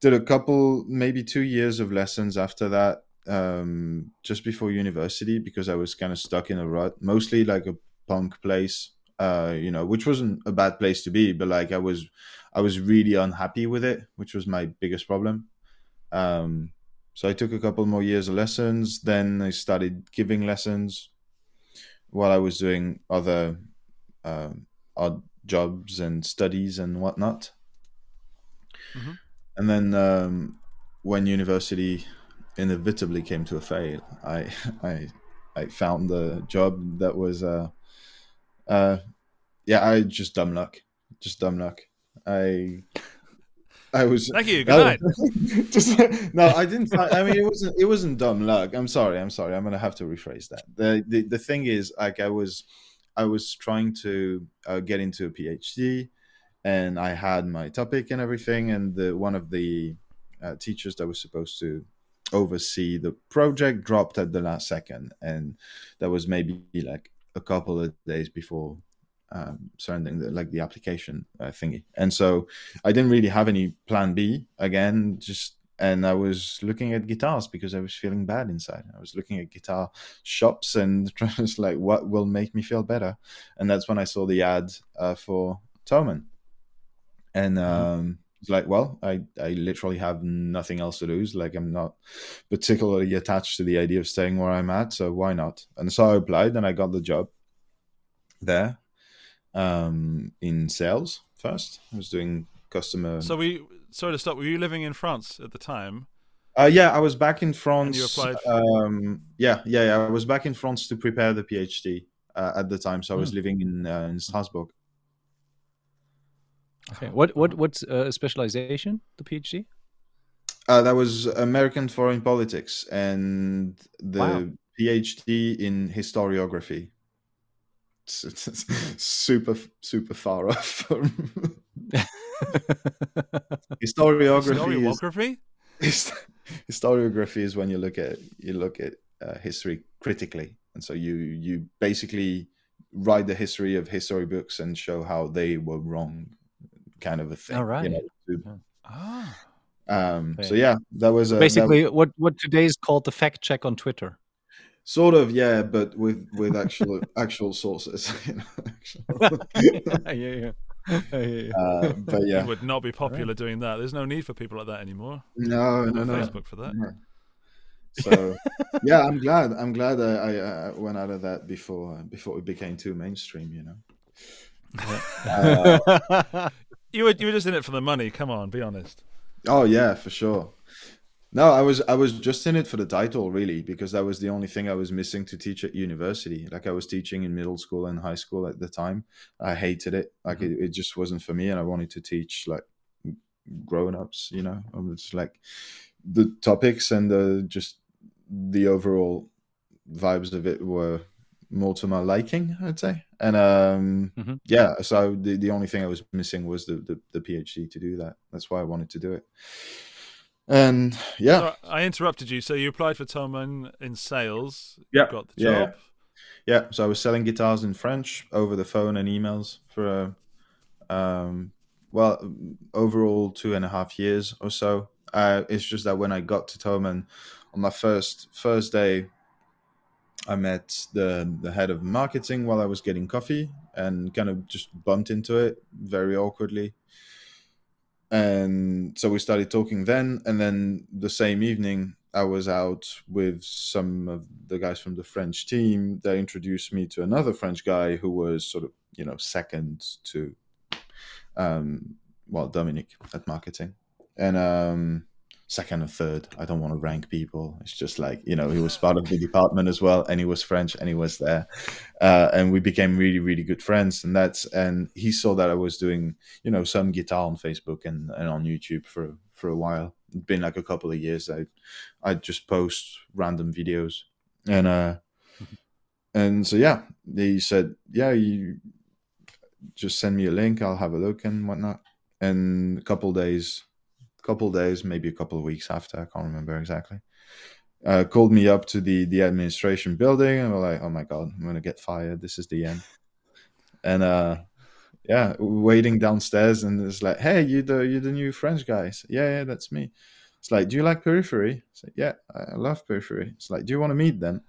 Did a couple, maybe two years of lessons after that um, just before university because I was kind of stuck in a rut, mostly like a punk place, uh, you know, which wasn't a bad place to be, but like I was, I was really unhappy with it, which was my biggest problem. Um, so I took a couple more years of lessons. Then I started giving lessons while I was doing other um, odd jobs and studies and whatnot. Mhm. And then um, when university inevitably came to a fail, I *laughs* I I found the job that was uh uh yeah I just dumb luck, just dumb luck. I I was Thank you. Good no, night. *laughs* just no, I didn't. Find, I mean, it wasn't. It wasn't dumb luck. I'm sorry. I'm sorry. I'm gonna have to rephrase that. the the The thing is, like, I was, I was trying to uh, get into a PhD, and I had my topic and everything, and the one of the uh, teachers that was supposed to oversee the project dropped at the last second, and that was maybe like a couple of days before um, surrendering the like the application uh, thingy, and so I didn't really have any plan B again. Just and I was looking at guitars because I was feeling bad inside. I was looking at guitar shops and *laughs* just like what will make me feel better, and that's when I saw the ad uh, for Thomann, and um, it's like, well, I I literally have nothing else to lose. Like I'm not particularly attached to the idea of staying where I'm at, so why not? And so I applied, and I got the job there um, in sales first. I was doing customer. So we sorry to stop. Were you living in France at the time? Uh, yeah, I was back in France. you applied Um, yeah, yeah, yeah. I was back in France to prepare the PhD uh, at the time. So I was Hmm. living in uh, in Strasbourg. Okay. What what what's uh, specialization? The PhD. Uh, that was American foreign politics and the Wow. PhD in historiography. It's, it's- it's super super far *laughs* off. From... *laughs* historiography is Historiography? Hist- historiography is when you look at you look at uh, history critically and so you you basically write the history of history books and show how they were wrong kind of a thing All right. you know, to- Ah. um so yeah that was a, that- Basically, what what today is called the fact check on Twitter. sort of yeah but with with actual *laughs* actual sources *laughs* you know, actual- yeah, yeah. yeah, yeah. uh, but yeah You would not be popular doing that. There's no need for people like that anymore. no no no Facebook for that. No. So yeah, I'm glad. I'm glad I, I, I went out of that before before it became too mainstream. You know. Uh, *laughs* You were you were just in it for the money. Come on, be honest. oh yeah, for sure. No, I was I was just in it for the title really because that was the only thing I was missing to teach at university. Like I was teaching in middle school and high school at the time. I hated it. Like mm-hmm. it, it just wasn't for me, and I wanted to teach like grown ups. You know, I was like the topics and the just the overall vibes of it were more to my liking, I'd say. And um, Mhm. yeah, so the, the only thing I was missing was the, the, the PhD to do that. That's why I wanted to do it. And yeah, I interrupted you. So you applied for Thomann in sales. Yeah, You got the yeah, job. yeah. So I was selling guitars in French over the phone and emails for, uh, um, well, overall two and a half years or so. Uh, it's just that when I got to Thomann on my first first day, I met the the head of marketing while I was getting coffee and kind of just bumped into it very awkwardly. And so we started talking then, and then the same evening I was out with some of the guys from the French team. They introduced me to another French guy who was sort of, you know, second to, um, well, Dominic at marketing, and um, second or third. I don't want to rank people. It's just like you know, he was part of the department as well, and he was French, and he was there, uh, and we became really, really good friends. And that's and he saw that I was doing, you know, some guitar on Facebook and, and on YouTube for for a while. It'd been like a couple of years. I I just post random videos, and uh, and so yeah, he said, yeah, you just send me a link. I'll have a look and whatnot. And a couple days, couple days, maybe a couple of weeks after, I can't remember exactly. Uh, called me up to the the administration building, and we're like, "Oh my god, I'm gonna get fired. This is the end." And uh, yeah, waiting downstairs, and it's like, "Hey, you the you the new French guys? Yeah, yeah, that's me." It's like, "Do you like Periphery?" I said, "Yeah, I love Periphery." It's like, "Do you want to meet them?"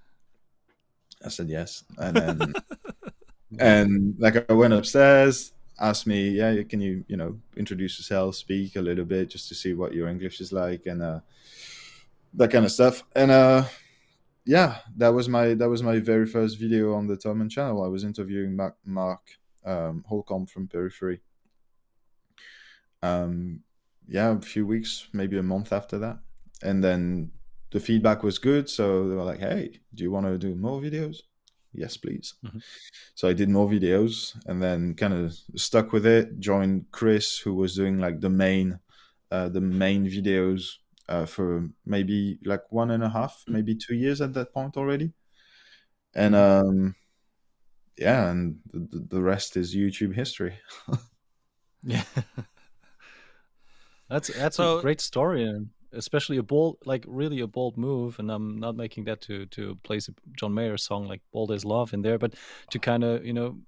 I said, "Yes," and then *laughs* and like I went upstairs, asked me, "Yeah, can you you know introduce yourself, speak a little bit, just to see what your English is like, and uh, that kind of stuff." And uh, yeah, that was my that was my very first video on the Thomann channel. I was interviewing Mark, Mark um, Holcomb from Periphery. Um, yeah, a few weeks, maybe a month after that, and then the feedback was good. So they were like, "Hey, do you want to do more videos?" Yes, please. Mhm. So I did more videos, and then kind of stuck with it. Joined Chris, who was doing like the main, uh, the main videos uh, for maybe like one and a half, maybe two years at that point already. And um, yeah, and the, the rest is YouTube history. *laughs* Yeah. *laughs* that's that's So- a great story and especially a bold like really a bold move and I'm not making that to to place a John Mayer song like Bold as Love in there but to kind of, you know,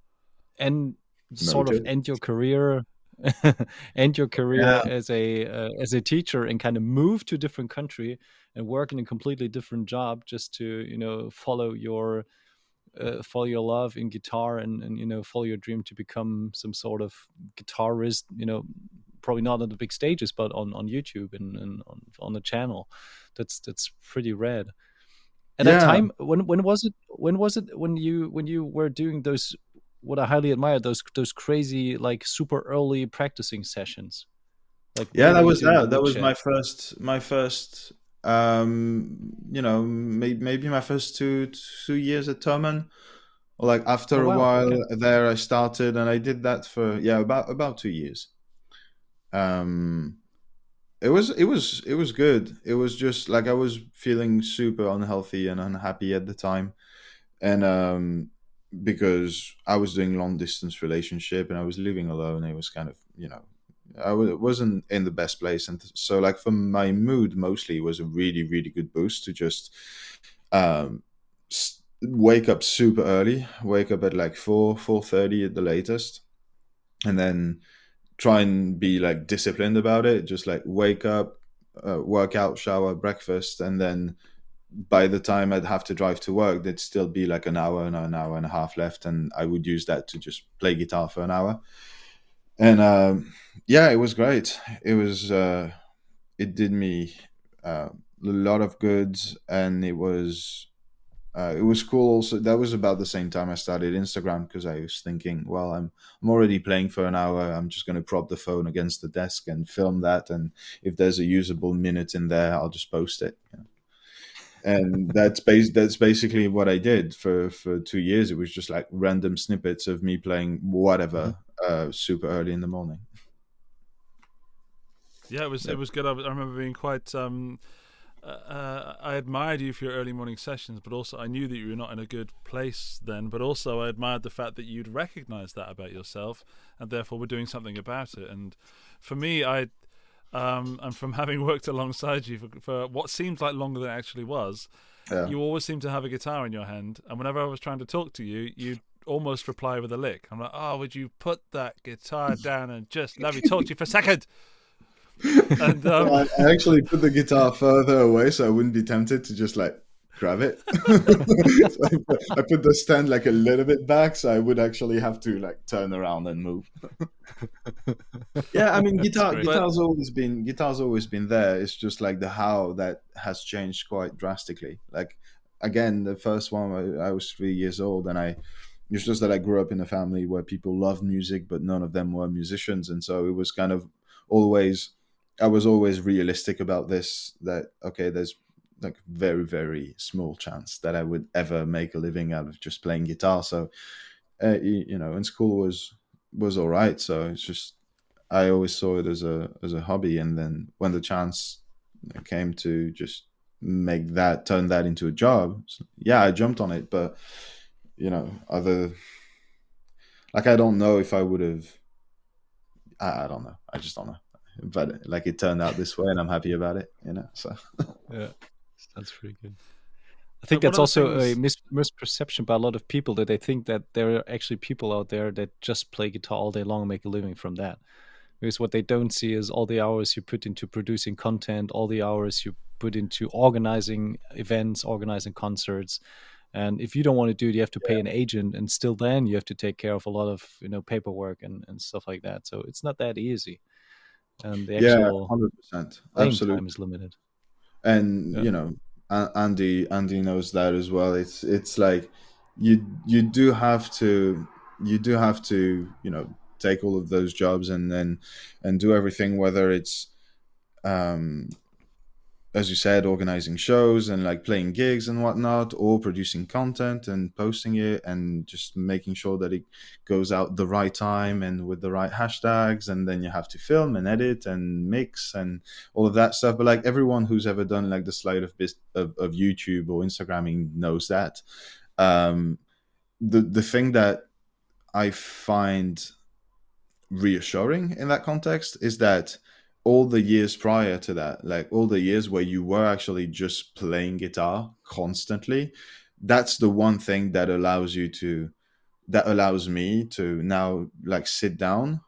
end sort of end your career *laughs* end your career Yeah. as a uh, as a teacher and kind of move to a different country and work in a completely different job just to, you know, follow your uh, follow your love in guitar and, and you know follow your dream to become some sort of guitarist you know probably not on the big stages but on on youtube and, and on, on the channel. That's that's pretty rad. At that time when when was it when was it when you when you were doing those what i highly admire those those crazy like super early practicing sessions? Like yeah that was that. That was my first my first um you know maybe, maybe my first two two years at Thomann like after Oh, a while okay. there I started and I did that for yeah about about two years um it was it was it was good. It was just like I was feeling super unhealthy and unhappy at the time. And um because I was doing long distance relationship and I was living alone it was kind of you know I wasn't in the best place, and so like for my mood, mostly was a really really good boost to just um, wake up super early, wake up at like four four thirty at the latest, and then try and be like disciplined about it. Just like wake up, uh, work out, shower, breakfast, and then by the time I'd have to drive to work, there'd still be like an hour and an hour and a half left, and I would use that to just play guitar for an hour. And um, yeah, it was great. It was uh, it did me uh, a lot of good, and it was uh, it was cool. Also, that was about the same time I started Instagram because I was thinking, well, I'm I'm already playing for an hour. I'm just going to prop the phone against the desk and film that, and if there's a usable minute in there, I'll just post it. And that's bas- that's basically what I did for for two years. It was just like random snippets of me playing whatever uh, super early in the morning. Yeah, it was Yeah. it was good. I, I remember being quite. Um, uh, uh, I admired you for your early morning sessions, but also I knew that you were not in a good place then. But also I admired the fact that you'd recognised that about yourself, and therefore were doing something about it. And for me, I, um, and from *laughs* having worked alongside you for, for what seemed like longer than it actually was, Yeah. you always seemed to have a guitar in your hand, and whenever I was trying to talk to you, you'd almost reply with a lick. I'm like, "Oh, would you put that guitar down and just let me talk to you for a second? *laughs* And um, I I actually put the guitar further away so I wouldn't be tempted to just like grab it. *laughs* so I, put, the stand like a little bit back so I would actually have to like turn around and move. *laughs* yeah, I mean guitar great. guitar's always been guitar's always been there. It's just like the how that has changed quite drastically. Like again, the first one I, I was three years old and I it's just that I grew up in a family where people loved music, but none of them were musicians, and so it was kind of always I was always realistic about this that okay, there's like very very small chance that I would ever make a living out of just playing guitar. So uh, you, you know, and school was was all right. So it's just I always saw it as a as a hobby, and then when the chance came to just make that turn that into a job, so, yeah, I jumped on it. But you know, other like I don't know if I would have. I, I don't know. I just don't know but like it turned out this way and i'm happy about it you know so Yeah, *laughs* that's pretty good. I think one that's of the also a mis- misperception by a lot of people that they think that there are actually people out there that just play guitar all day long and make a living from that. Because what they don't see is all the hours you put into producing content, all the hours you put into organizing events, organizing concerts. And if you don't want to do it, you have to pay an agent, and still then you have to take care of a lot of you know paperwork and, and stuff like that. So it's not that easy. And the yeah 100% absolutely time is limited. and Yeah. you know andy andy knows that as well it's it's like you you do have to you do have to you know take all of those jobs and then and do everything whether it's um as you said, organizing shows and like playing gigs and whatnot, or producing content and posting it and just making sure that it goes out the right time and with the right hashtags. And then you have to film and edit and mix and all of that stuff. But like everyone who's ever done like the slide of of, of YouTube or Instagramming knows that. Um, the the thing that I find reassuring in that context is that all the years prior to that, like all the years where you were actually just playing guitar constantly, that's the one thing that allows you to, that allows me to now like sit down,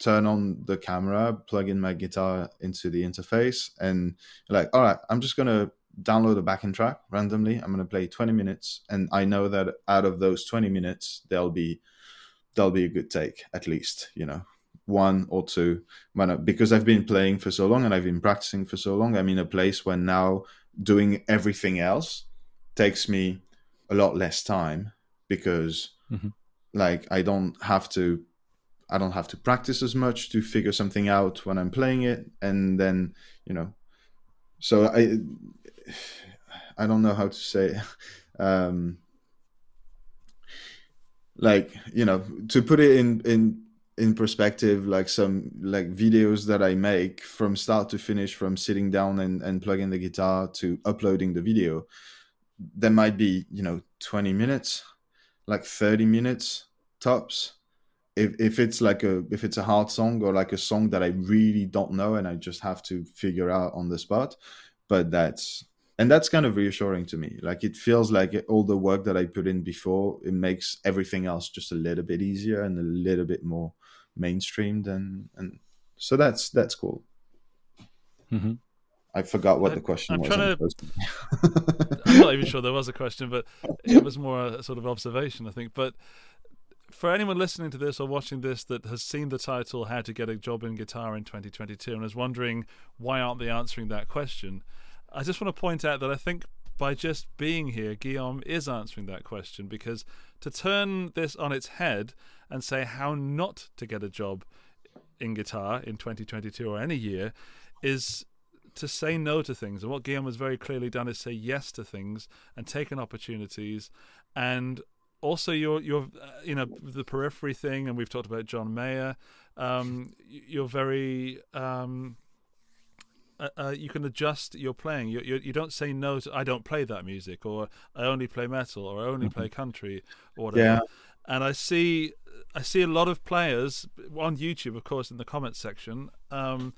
turn on the camera, plug in my guitar into the interface, and like, all right, I'm just gonna download a backing track randomly. I'm gonna play 20 minutes, and I know that out of those 20 minutes, there'll be there'll be a good take at least, you know one or two because I've been playing for so long and I've been practicing for so long. I'm in a place where now doing everything else takes me a lot less time because mm-hmm. like I don't have to I don't have to practice as much to figure something out when I'm playing it and then you know so I I don't know how to say *laughs* um like you know to put it in in in perspective like some like videos that i make from start to finish from sitting down and, and plugging the guitar to uploading the video there might be you know 20 minutes like 30 minutes tops. If, if it's like a if it's a hard song or like a song that i really don't know and i just have to figure out on the spot but that's and that's kind of reassuring to me. Like it feels like all the work that i put in before it makes everything else just a little bit easier and a little bit more mainstreamed and and so that's that's cool. Mm-hmm. i forgot what I, the question I'm was trying to, *laughs* i'm not even sure there was a question but it was more a sort of observation i think. But for anyone listening to this or watching this that has seen the title how to get a job in guitar in 2022 and is wondering why aren't they answering that question i just want to point out that i think by just being here, Guillaume is answering that question because to turn this on its head and say how not to get a job in guitar in 2022 or any year is to say no to things. And what Guillaume has very clearly done is say yes to things and taken opportunities. And also, your your uh, you know the periphery thing, and we've talked about John Mayer. Um, you're very um, uh, uh, you can adjust your playing. You, you, you don't say no to I don't play that music or I only play metal or I only mm-hmm. play country or whatever. Yeah. And I see I see a lot of players on YouTube, of course, in the comments section, um,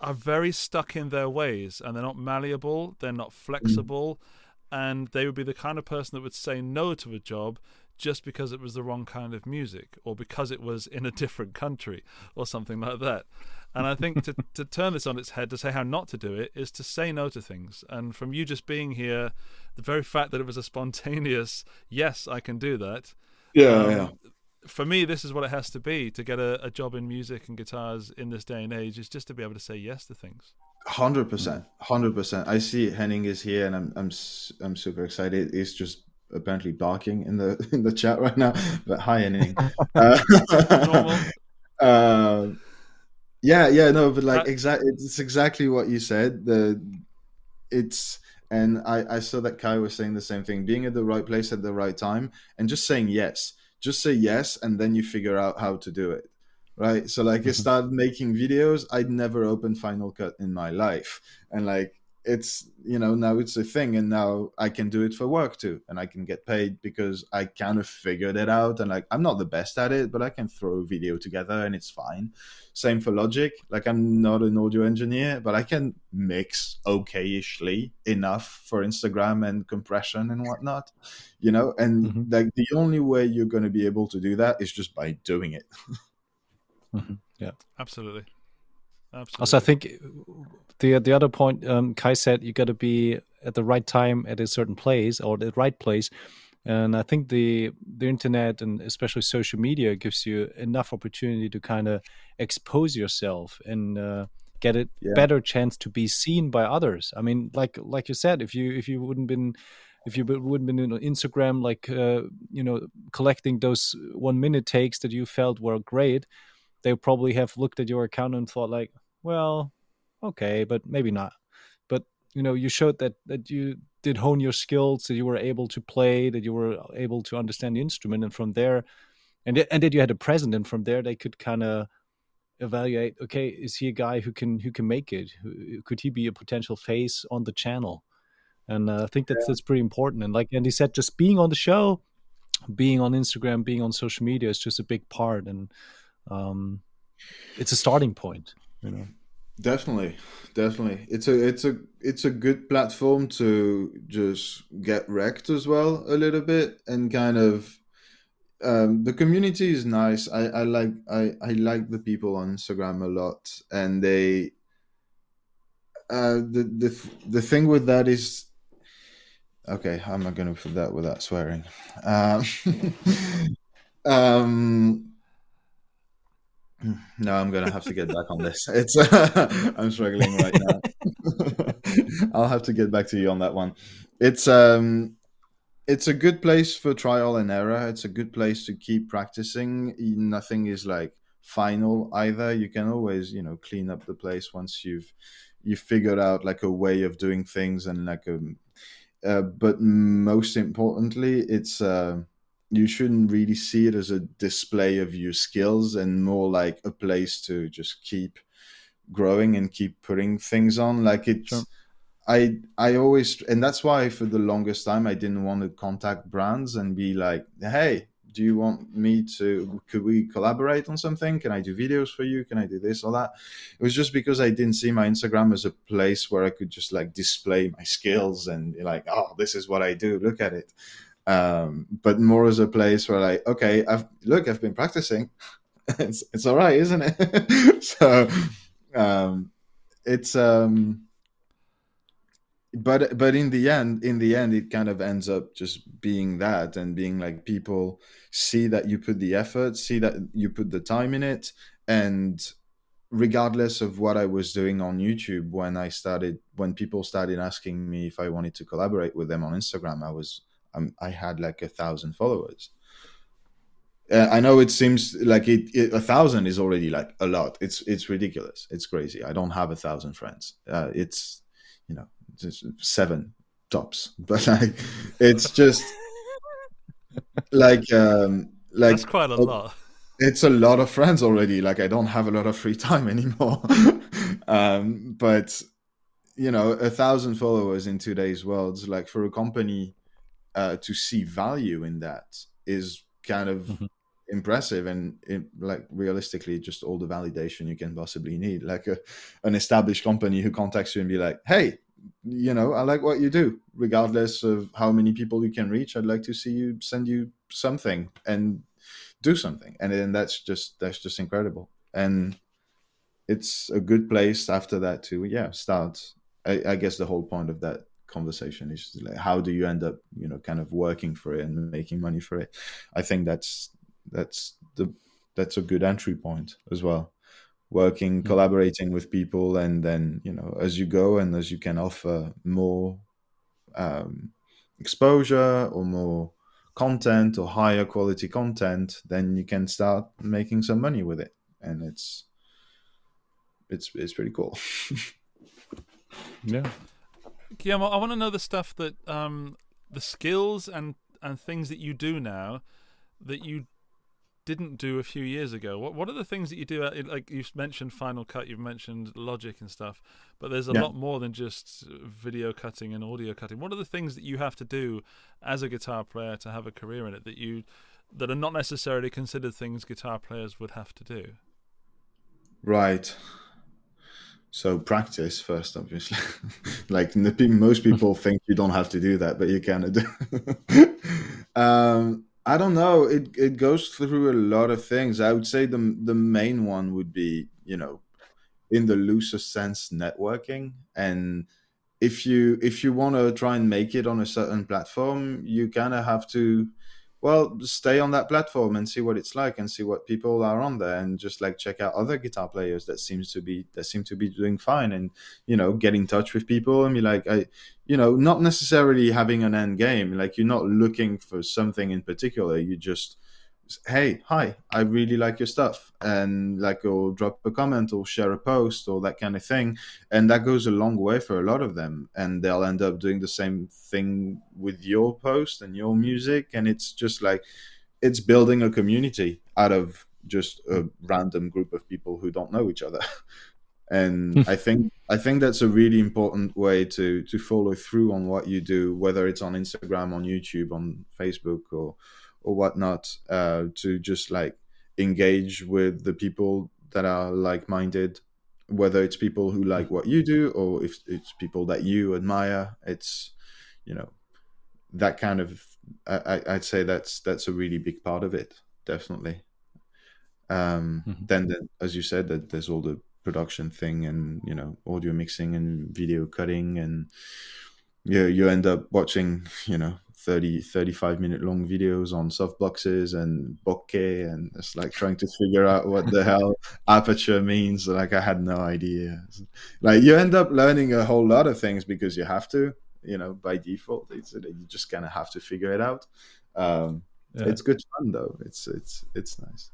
are very stuck in their ways and they're not malleable. They're not flexible. Mm. And they would be the kind of person that would say no to a job just because it was the wrong kind of music or because it was in a *laughs* different country or something like that. And I think to, to turn this on its head, to say how not to do it, is to say no to things. And from you just being here, the very fact that it was a *laughs* spontaneous, yes, I can do that. Yeah, um, yeah. For me, this is what it has to be to get a, a job in music and guitars in this day and age, is just to be able to say yes to things. Hundred percent, hundred percent. I see Henning is here, and I'm I'm I'm super excited. He's just apparently barking in the *laughs* in the chat right now. But hi, Henning. *laughs* uh, uh, yeah, yeah, no, but like uh, exactly, it's exactly what you said. The it's and I I saw that Kai was saying the same thing. Being at the right place at the right time, and just saying yes. Just say yes, and then you figure out how to do it right? So like I mm-hmm. started making videos. I'd never opened Final Cut in my life, and like it's you know now it's a thing and now i can do it for work too and i can get paid because i kind of figured it out and like i'm not the best at it but i can throw a video together and it's fine same for logic like i'm not an audio engineer but i can mix okayishly enough for instagram and compression and whatnot you know and mm-hmm. like the only way you're going to be able to do that is just by doing it mm-hmm. yeah absolutely Absolutely. Also, I think the the other point um, Kai said you got to be at the right time at a certain place or the right place, and I think the the internet and especially social media gives you enough opportunity to kind of expose yourself and uh, get a yeah. better chance to be seen by others. I mean, like like you said, if you if you wouldn't been if you would have been on Instagram, like uh, you know, collecting those one minute takes that you felt were great, they probably have looked at your account and thought like, well, okay, but maybe not. But you know, you showed that that you did hone your skills, that you were able to play, that you were able to understand the instrument, and from there, and and that you had a present, and from there they could kind of evaluate okay is he a guy who can who can make it could he be a potential face on the channel and uh, i think that's yeah. that's pretty important and like andy said just being on the show being on instagram being on social media is just a big part and um, it's a starting point you know definitely definitely it's a it's a it's a good platform to just get wrecked as well a little bit and kind of um, the community is nice. I, I like I, I like the people on Instagram a lot, and they uh, the the the thing with that is okay. I'm not gonna put that without swearing. Um, *laughs* um, *clears throat* no, I'm gonna have to get back on this. *laughs* It's *laughs* I'm struggling right now. *laughs* I'll have to get back to you on that one. It's um it's a good place for trial and error. It's a good place to keep practicing. Nothing is like final either. You can always, you know, clean up the place once you've you've figured out like a way of doing things and like a. Uh, but most importantly, it's uh, you shouldn't really see it as a display of your skills and more like a place to just keep growing and keep putting things on. Like it's. Sure I I always and that's why for the longest time I didn't want to contact brands and be like, hey, do you want me to could we collaborate on something? Can I do videos for you? Can I do this or that? It was just because I didn't see my Instagram as a place where I could just like display my skills and be like, oh, this is what I do. Look at it. Um, but more as a place where like, okay, I've look, I've been practicing. *laughs* it's it's all right, isn't it? *laughs* so um, it's um but but in the end in the end it kind of ends up just being that and being like people see that you put the effort see that you put the time in it and regardless of what i was doing on youtube when i started when people started asking me if i wanted to collaborate with them on instagram i was um, i had like a thousand followers uh, I know it seems like it, it, a thousand is already like a lot. It's it's ridiculous. It's crazy. I don't have a thousand friends. Uh, it's you know seven tops, *laughs* but like it's just like um like that's quite a lot. It's a lot of friends already. Like I don't have a lot of free time *laughs* anymore. um, but you know, a thousand followers in today's world, like for a company uh, to see value in that is kind of mm-hmm. impressive and it, like realistically just all the validation you can possibly need like a, an established company who contacts you and be like hey you know, I like what you do, regardless of how many people you can reach. I'd like to see you send you something and do something, and then that's just that's just incredible. And it's a good place after that to yeah start. I, I guess the whole point of that conversation. Is like how do you end up you know kind of working for it and making money for it. I think that's that's the that's a good entry point as well. Working mm-hmm. collaborating with people and then you know as you go and as you can offer more um, exposure or more content or higher quality content then you can start making some money with it. And it's it's it's pretty cool. *laughs* Yeah Guillaume, I want to know the stuff that um the skills and and things that you do now that you didn't do a few years ago. What what are the things that you do? Uh, like you've mentioned Final Cut, you've mentioned Logic and stuff, but there's a yeah. lot more than just video cutting and audio cutting. What are the things that you have to do as a guitar player to have a career in it that you that are not necessarily considered things guitar players would have to do? Right. So practice first, obviously. *laughs* like most people think you don't have to do that, but you of do. *laughs* um, I don't know. It it goes through a lot of things. I would say the the main one would be you know, in the loosest sense, networking. And if you if you want to try and make it on a certain platform, you kind of have to well stay on that platform and see what it's like and see what people are on there and just like check out other guitar players that seems to be that seem to be doing fine and you know get in touch with people and be like i you know not necessarily having an end game. Like you're not looking for something in particular. You just hey hi i really like your stuff. And like or drop a comment or share a post or that kind of thing. And that goes a long way for a lot of them. And they'll end up doing the same thing with your post and your music. And it's just like it's building a community out of just a random group of people who don't know each other. *laughs* And i *laughs* think i think that's a really important way to to follow through on what you do whether it's on instagram on youtube on facebook or or whatnot uh, to just like engage with the people that are like-minded whether it's people who like what you do or if it's people that you admire. It's you know that kind of I, i'd say that's that's a really big part of it definitely. Um Mhm. then, then as you said that there's all the production thing and you know audio mixing and video cutting and you you end up watching *laughs* you know 30 35 minute long videos on softboxes and bokeh and it's like trying to figure out what the hell *laughs* aperture means. Like i had no idea. Like you end up learning a whole lot of things because you have to you know by default it's you just kind of have to figure it out. Um Yeah. it's good fun though. It's it's it's nice.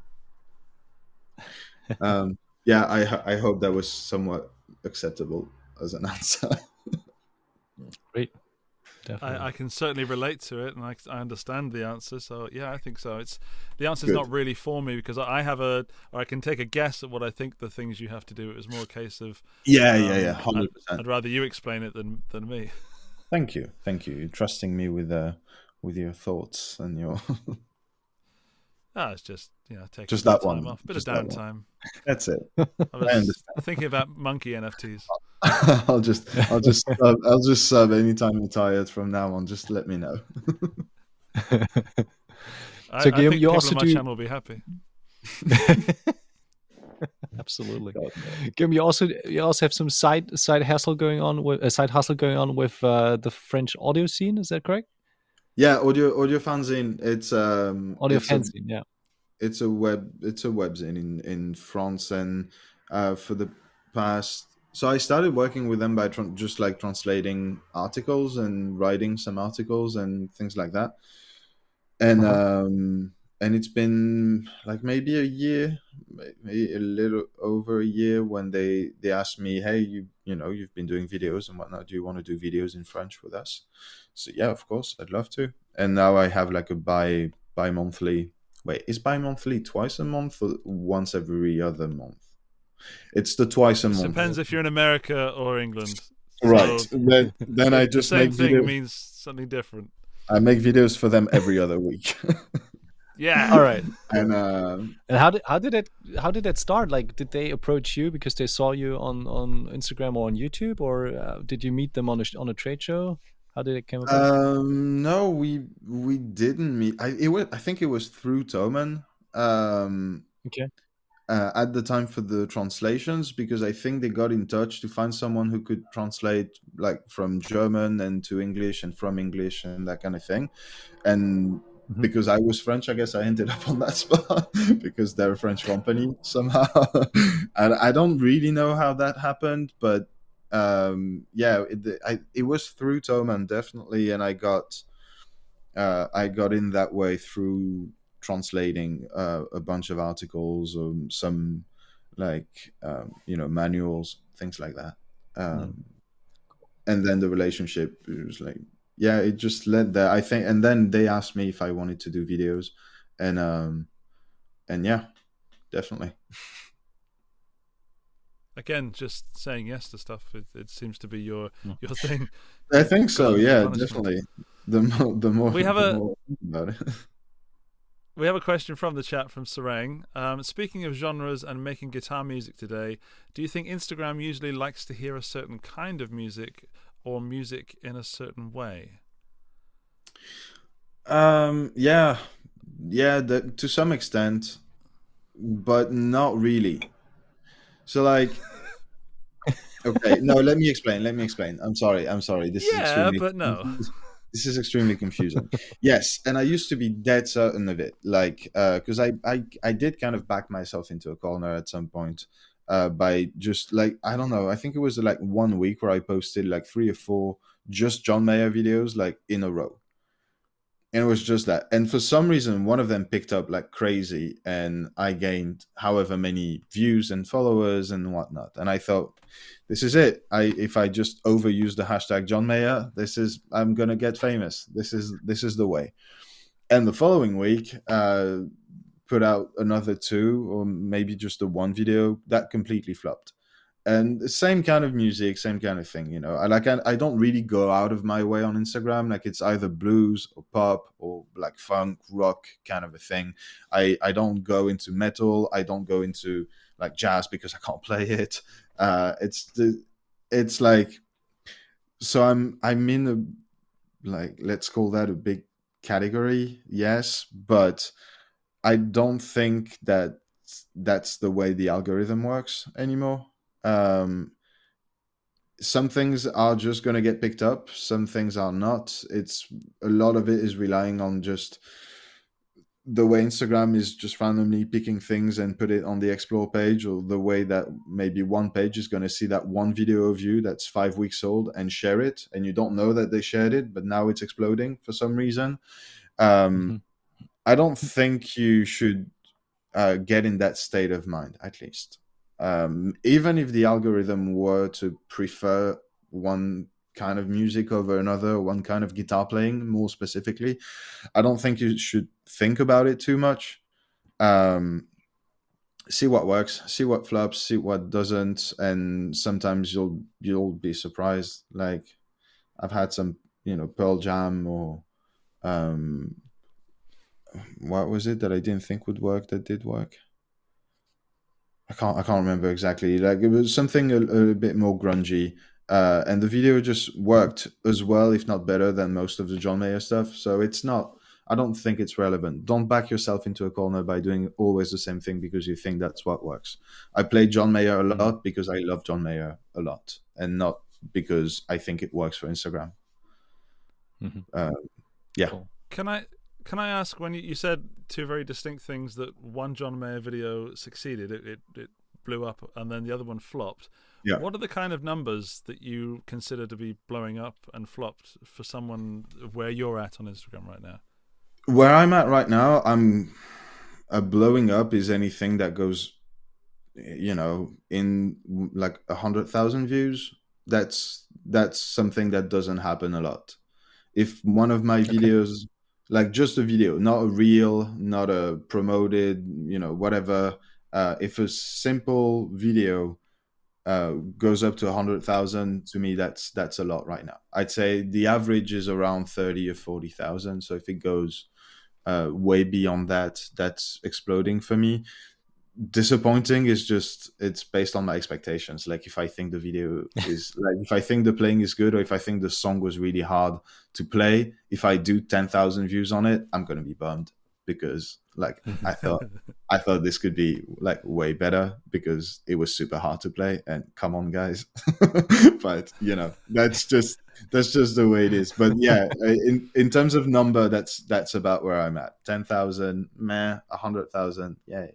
Um yeah i i hope that was somewhat acceptable as an *laughs* answer. Great. Definitely. I, I can certainly relate to it, and I, I understand the answer. So yeah, I think so. It's the answer's Good. not really for me because I have a, or I can take a guess at what I think the things you have to do. It was more a case of yeah um, yeah yeah I'd, 100% I'd rather you explain it than than me. Thank you, thank you. You're trusting me with uh with your thoughts and your. *laughs* Ah, it's just you know taking Just some that time one. off, bit Just of that downtime. That's it. I *laughs* I was understand. thinking about monkey NFTs. *laughs* I'll just, I'll just, *laughs* sub, I'll just sub anytime you're tired from now on. Just let me know. So, I Guillaume, think you also on my do. Channel will be happy. *laughs* Absolutely. Guillaume, you also you also have some side side hustle going on with a side hustle going on with uh, the French audio scene. Is that correct? Yeah, audio, audio fanzine. It's um, Audio it's a- fanzine. Yeah. it's a web it's a webzine in in France and uh, for the past so I started working with them by tran just like translating articles and writing some articles and things like that and Uh-huh. um and it's been like maybe a year maybe a little over a year when they they asked me hey you you know you've been doing videos and whatnot do you want to do videos in French with us so yeah of course I'd love to and now I have like a bi bi-monthly Wait, is bi-monthly twice a month or once every other month? It's the twice a It month. depends if you're in America or England. Right. So then, then I the just same make thing videos. means something different. I make videos for them every other week. *laughs* Yeah. All right. and uh, And how did how did it how did that start? Like, did they approach you because they saw you on on Instagram or on YouTube, or uh, did you meet them on a on a trade show? How did it come about? um, no, we we didn't meet. I it was, I think it was through Thomann. Um, okay. Uh, at the time for the translations because I think they got in touch to find someone who could translate like from German and to English and from English and that kind of thing. And Mhm. because I was French, I guess I ended *laughs* up on that spot *laughs* because they're a French company somehow. *laughs* and I don't really know how that happened, but um, yeah, it, I, it was through Thomann definitely, and I got uh, I got in that way through translating uh, a bunch of articles or some like um, you know manuals things like that um, and then the relationship it was like yeah it just led there i think and then they asked me if i wanted to do videos and um and yeah definitely *laughs* Again, just saying yes to stuff. It, it seems to be your Yeah. your thing. i think so yeah punishment. definitely the more the more We have the a- *laughs* more I think about it We have a question from the chat from Sarang. Um, speaking of genres and making guitar music today, do you think Instagram usually likes to hear a certain kind of music or music in a certain way? Um, yeah, yeah, the, to some extent, but not really. So, like, *laughs* okay, no, let me explain. Let me explain. I'm sorry. I'm sorry. This is Yeah, extremely, but no. *laughs* This is extremely confusing. yes, and I used to be dead certain of it, like because I, I I did kind of back myself into a corner at some point uh, by just like I don't know. I think it was like one week where I posted like three or four just John Mayer videos like in a row, and it was just that. And for some reason, one of them picked up like crazy, and I gained however many views and followers and whatnot. And I thought, this is it. I if I just overuse the hashtag John Mayer, this is I'm gonna get famous. This is this is the way. And the following week, uh, put out another two or maybe just the one video that completely flopped and the same kind of music same kind of thing you know. I like I, I don't really go out of my way on instagram. Like it's either blues or pop or like funk rock kind of a thing. I i don't go into metal. I don't go into like jazz because i can't *laughs* play it. Uh it's the it's like so i'm i'm in a like let's call that a big category yes but I don't think that that's the way the algorithm works anymore. Um, some things are just going to get picked up, some things are not. It's a lot of it is relying on just the way Instagram is just randomly picking things and put it on the explore page, or the way that maybe one page is going to see that one video of you that's five weeks old and share it, and you don't know that they shared it, but now it's exploding for some reason. Um, mm-hmm I don't think you should uh, get in that state of mind, at least. Um, even if the algorithm were to prefer one kind of music over another, one kind of guitar playing more specifically, I don't think you should think about it too much. Um, see what works, see what flops, see what doesn't, and sometimes you'll you'll be surprised. Like I've had some, you know, Pearl Jam or um, what was it that I didn't think would work that did work? I can't I can't remember exactly. Like it was something a, a bit more grungy, uh, and the video just worked as well, if not better, than most of the John Mayer stuff. So it's not. I don't think it's relevant. Don't back yourself into a corner by doing always the same thing because you think that's what works. I play John Mayer a mm-hmm. lot because I love John Mayer a lot, and not because I think it works for Instagram. Mm-hmm. Uh, yeah. Cool. Can I can I ask when you, you said two very distinct things that one John Mayer video succeeded, it, it, it blew up, and then the other one flopped. Yeah. What are the kind of numbers that you consider to be blowing up and flopped for someone where you're at on Instagram right now? Where I'm at right now, I'm a blowing up is anything that goes, you know, in like a hundred thousand views. That's that's something that doesn't happen a lot. If one of my okay. videos like just a video, not a reel, not a promoted, you know, whatever. Uh, if a simple video uh, goes up to a hundred thousand, to me that's that's a lot right now. I'd say the average is around thirty or forty thousand. So if it goes uh, way beyond that, that's exploding for me disappointing is just it's based on my expectations. Like if i think the video *laughs* is like if i think the playing is good or if i think the song was really hard to play if i do 10,000 views on it i'm going to be bummed because like i thought *laughs* i thought this could be like way better because it was super hard to play and come on guys. *laughs* But you know that's just that's just the way it is. But yeah uh, in in terms of number that's that's about where i'm at. 10,000 meh 100,000 yay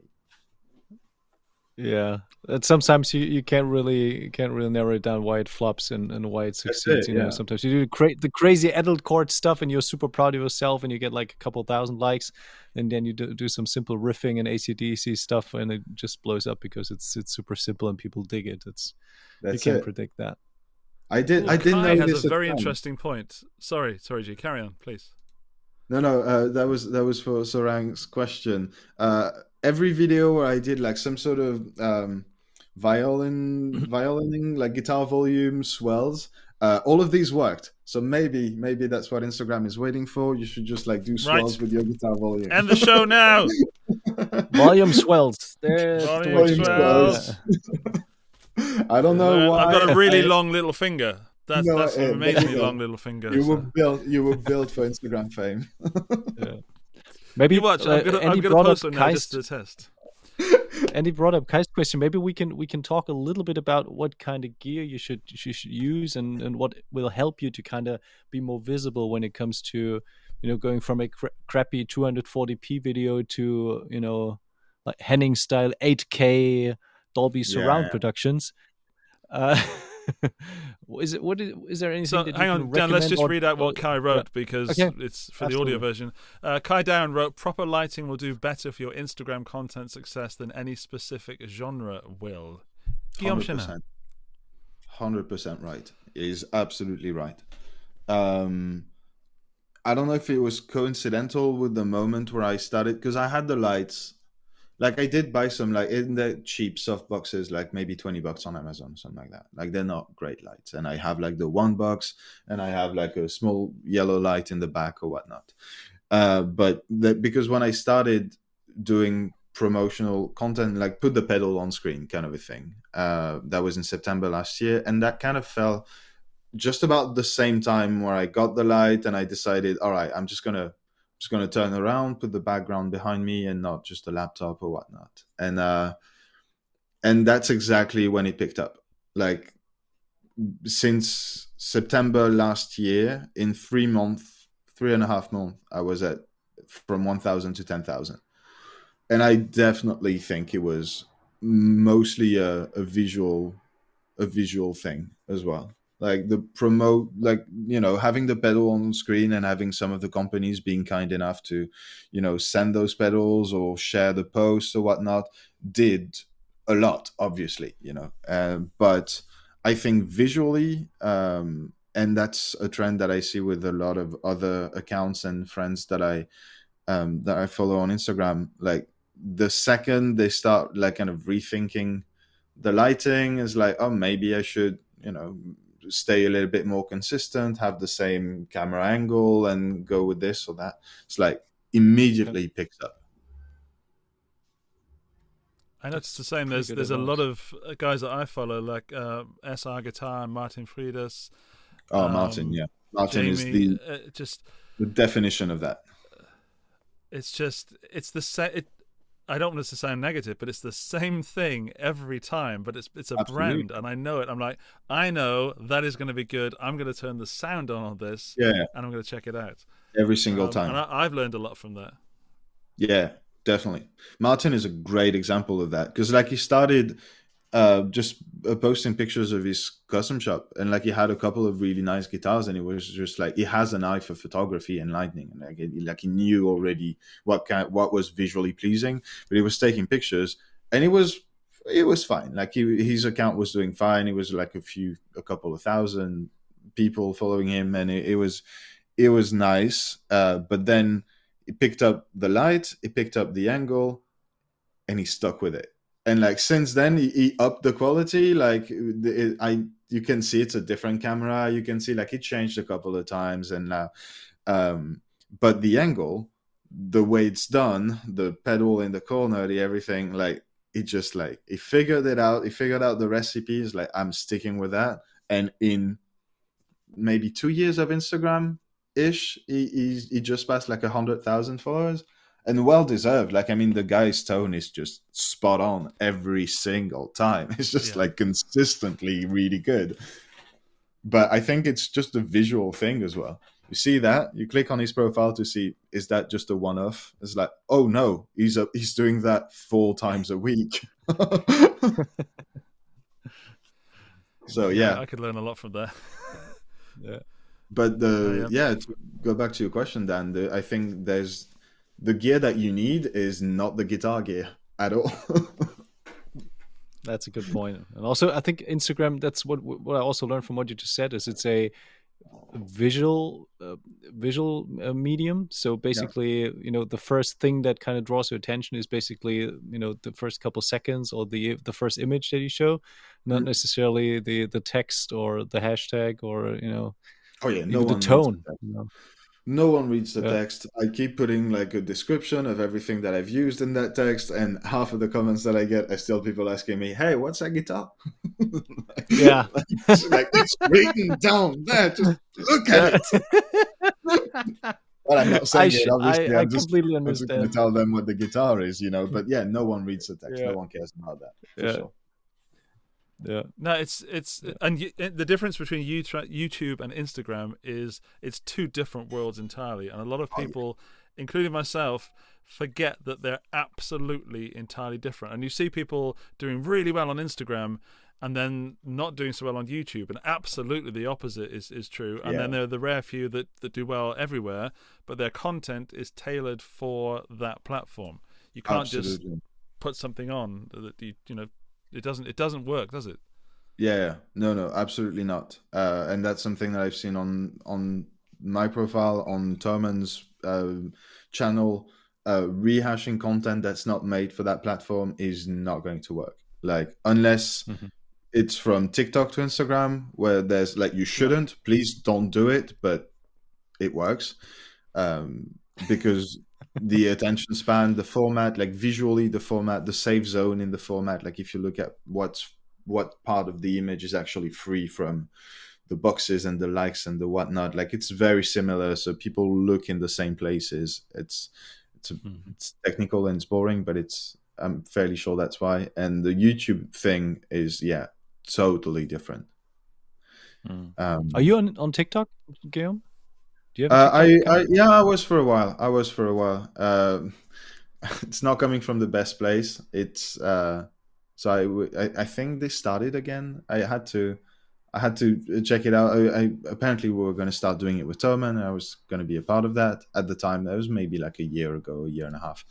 yeah, and sometimes you, you can't really can't really narrow it down why it flops and, and why it succeeds. It, you know, yeah. sometimes you do cra- the crazy adult chord stuff and you're super proud of yourself and you get like a couple thousand likes, and then you do, do some simple riffing and ACDC stuff and it just blows up because it's it's super simple and people dig it. It's That's you can't it. predict that. I did. Well, I didn't Kai know has a very interesting point. Sorry, sorry, G. Carry on, please. No, no, uh, that was that was for Sarang's question. Uh, every video where I did like some sort of um, violin, violining, like guitar volume swells, uh, all of these worked. So maybe, maybe that's what Instagram is waiting for. You should just like do swells right. with your guitar volume. End the show now. *laughs* volume swells. There's volume the swells. *laughs* I don't know why. I've got a really long little finger. That's, no, that's an amazingly long little finger. You so. were built. You were built for Instagram fame. *laughs* yeah. Maybe you watch. I'm uh, gonna, I'm gonna post on now just to test. *laughs* Andy brought up Kai's question. Maybe we can we can talk a little bit about what kind of gear you should you should use and and what will help you to kind of be more visible when it comes to you know going from a cra- crappy 240p video to you know like Henning style 8K Dolby surround Yeah. productions. Uh, *laughs* is it what is, is there anything? So that you hang can on, Dan. Let's just or- read out what or- Kai wrote because Okay. it's for the audio version. Uh, Kai Down wrote, "Proper lighting will do better for your Instagram content success than any specific genre will." Guillaume Chenin. Hundred percent right. Is absolutely right. Um, I don't know if it was coincidental with the moment where I started because I had the lights. Like I did buy some like in the cheap soft boxes, like maybe twenty bucks on Amazon, something like that. Like they're not great lights, and I have like the one box, and I have like a small yellow light in the back or whatnot. Uh, but the, because when I started doing promotional content, like put the pedal on screen kind of a thing, uh, that was in September last year, and that kind of fell just about the same time where I got the light and I decided, all right, I'm just gonna just gonna turn around, put the background behind me, and not just a laptop or whatnot. And uh, and that's exactly when it picked up. Like since September last year, in three months, three and a half months, I was at from one thousand to ten thousand, and I definitely think it was mostly a, a visual a visual thing as well like the promote like you know having the pedal on screen and having some of the companies being kind enough to you know send those pedals or share the posts or whatnot did a lot obviously you know uh, but i think visually um and that's a trend that i see with a lot of other accounts and friends that i um that i follow on instagram like the second they start like kind of rethinking the lighting is like oh maybe i should you know stay a little bit more consistent have the same camera angle and go with this or that it's like immediately picks up I noticed the same. Pretty There's good there's a lot of uh, guys that I follow, like uh, SR Guitar and Martin Frieders. oh Um, martin yeah martin Jamie, is the, uh, just the definition of that it's just it's the same. It, I don't want this to sound negative, but it's the same thing every time. But it's it's a Absolutely. brand, and I know it. I'm like, I know that is going to be good. I'm going to turn the sound on on this, yeah and I'm going to check it out. every single Um, time and I, I've learned a lot from that. Yeah, definitely. Martin is a great example of that because, like, he started uh, just uh, posting pictures of his custom shop, and like he had a couple of really nice guitars, and he was just like he has an eye for photography and lighting, and like, he, like he knew already what kind, what was visually pleasing, but he was taking pictures, and it was it was fine. Like he, his account was doing fine. It was like a few, a couple of thousand people following him, and it, it was it was nice. Uh, but then he picked up the light, he picked up the angle, and he stuck with it. And like since then, he, he upped the quality. Like it, I, you can see it's a different camera. You can see like he changed a couple of times, and now, um, but the angle, the way it's done, the pedal in the corner, the everything, like he just like he figured it out. He figured out the recipes. Like I'm sticking with that, and in maybe two years of Instagram ish, he, he he just passed like a hundred thousand followers, and well deserved. Like I mean, the guy's tone is just spot on every single time. *laughs* It's just Yeah. like consistently really good. But I think it's just a visual thing as well. You see that you click on his profile to see is that just a one-off? It's like oh no, he's a, he's doing that four times a week. *laughs* so yeah, I could learn a lot from that. Yeah. But the Oh, yeah. to go back to your question, Dan. The, I think there's the gear that you need is not the guitar gear at all. *laughs* That's a good point. And also, I think Instagram. That's what what I also learned from what you just said is it's a visual uh, visual uh, medium. So basically, you know, the first thing that kind of draws your attention is basically you know the first couple seconds or the the first image that you show, not Mhm. necessarily the the text or the hashtag or you know oh yeah, no the tone. you know. No one reads the Yeah. text. I keep putting like a description of everything that I've used in that text, and *laughs* half of the comments that I get are still people asking me, "Hey, what's that guitar?" *laughs* Yeah. it's like it's written down there. Just look at it. *laughs* But I'm not saying I it. sh- Obviously, I- I just, completely just going to understand. tell them what the guitar is, you know. But yeah, no one reads the text. Yeah. No one cares about that. For Yeah. sure. Yeah. No, it's it's and y- the difference between YouTube and Instagram is it's two different worlds entirely, and a lot of Oh, yeah. people, including myself, forget that they're absolutely entirely different. And you see people doing really well on Instagram. And then not doing so well on YouTube, and absolutely the opposite is, is true. And Yeah. then there are the rare few that, that do well everywhere, but their content is tailored for that platform. You can't just put something on that you you know it doesn't it doesn't work, does it? Yeah, no, no, absolutely not. Uh, and that's something that I've seen on on my profile on Thomann's uh, channel. Uh, rehashing content that's not made for that platform is not going to work. Like unless Mhm. it's from TikTok to Instagram, where there's like you shouldn't. Please don't do it, but it works um, because the attention span, the format, like visually, the format, the safe zone in the format. Like if you look at what's what part of the image is actually free from the boxes and the likes and the whatnot, like it's very similar. So people look in the same places. It's it's a, it's technical and it's boring, but it's I'm fairly sure that's why. And the YouTube thing is yeah, totally different. Mm. Um, Are you on, on TikTok, Guillaume? Do you have uh, I, I yeah, I was for a while. I was for a while. Um *laughs* it's not coming from the best place. It's uh, so I, w- I I think they started again. I had to I had to check it out. I, I apparently we were going to start doing it with Thomann. I was going to be a part of that at the time. That was maybe like a year ago, a year and a half.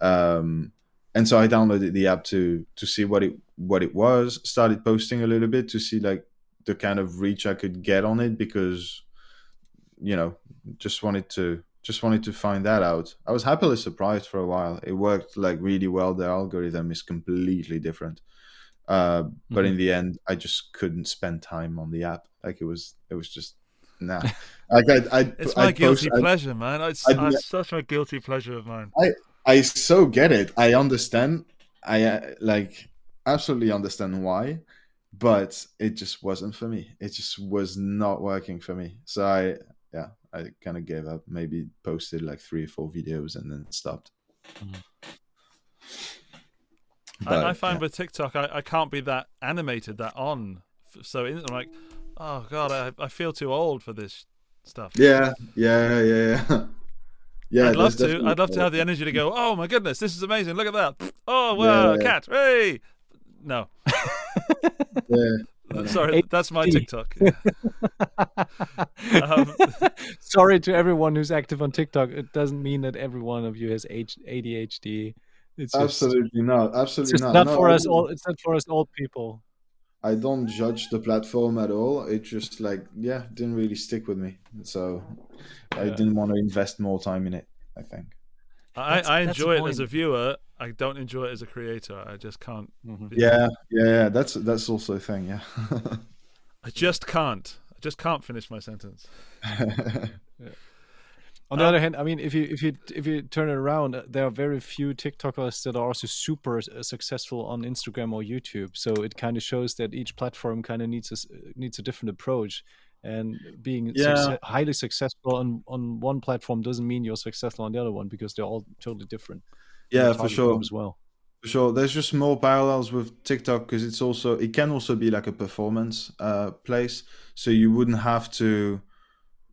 Um, and so I downloaded the app to to see what it what it was. Started posting a little bit to see like the kind of reach I could get on it because you know just wanted to just wanted to find that out. I was happily surprised for a while. It worked like really well. The algorithm is completely different. Uh, but in the end, I just couldn't spend time on the app. Like it was, it was just nah. *laughs* Like I, I, It's I my guilty post- I- pleasure, man. It's, I'd- it's such a guilty pleasure of mine. I so get it. I understand. I uh, like absolutely understand why, but it just wasn't for me. It just was not working for me. So I, yeah, I kind of gave up. Maybe posted like three or four videos and then stopped. I, But, I find yeah. with TikTok, I, I can't be that animated, that on. So I'm like, oh god, I, I feel too old for this stuff. Yeah, yeah, yeah, yeah. *laughs* yeah I'd love to. I'd love to have the energy to go. Oh my goodness, this is amazing! Look at that! *laughs* Oh wow, a Yeah. cat! Hey, no, *laughs* Yeah. *laughs* sorry, that's my HD. TikTok. *laughs* um, *laughs* Sorry to everyone who's active on TikTok. It doesn't mean that every one of you has ADHD. It's just, Absolutely not. it's Absolutely just not. not No, for I us all. It's not for us old people. I don't judge the platform at all. It just like yeah, didn't really stick with me. So I didn't want to invest more time in it. I think. I, That's- I enjoy it as a viewer. I don't enjoy it as a creator. I just can't. Yeah, yeah, yeah. That's that's also a thing. Yeah. *laughs* I just can't. I just can't finish my sentence. *laughs* On the Um, other hand, I mean, if you if you if you turn it around, uh, there are very few TikTokers that are also super uh, successful on Instagram or YouTube. So it kind of shows that each platform kind of needs a s- needs a different approach. And being Yeah. succe- highly successful on on one platform doesn't mean you're successful on the other one because they're all totally different. Yeah, for sure. as well. For sure. There's just more parallels with TikTok because it's also it can also be like a performance uh place. So you wouldn't have to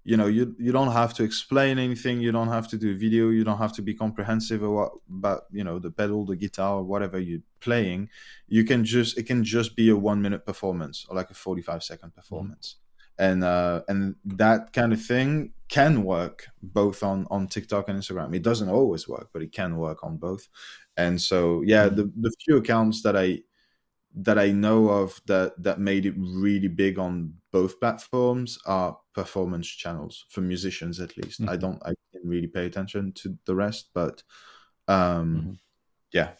you know, you you don't have to explain anything, you don't have to do video, you don't have to be comprehensive what about, you know, the pedal, the guitar, or whatever you're playing. You can just it can just be a one minute performance or like a 45 second performance. And uh and that kind of thing can work both on on TikTok and Instagram. It doesn't always work, but it can work on both and so yeah the, the few accounts that i that i know of that that made it really big on both platforms are performance channels for musicians at least i Mhm. don't i didn't really pay attention to the rest but um Mhm. yeah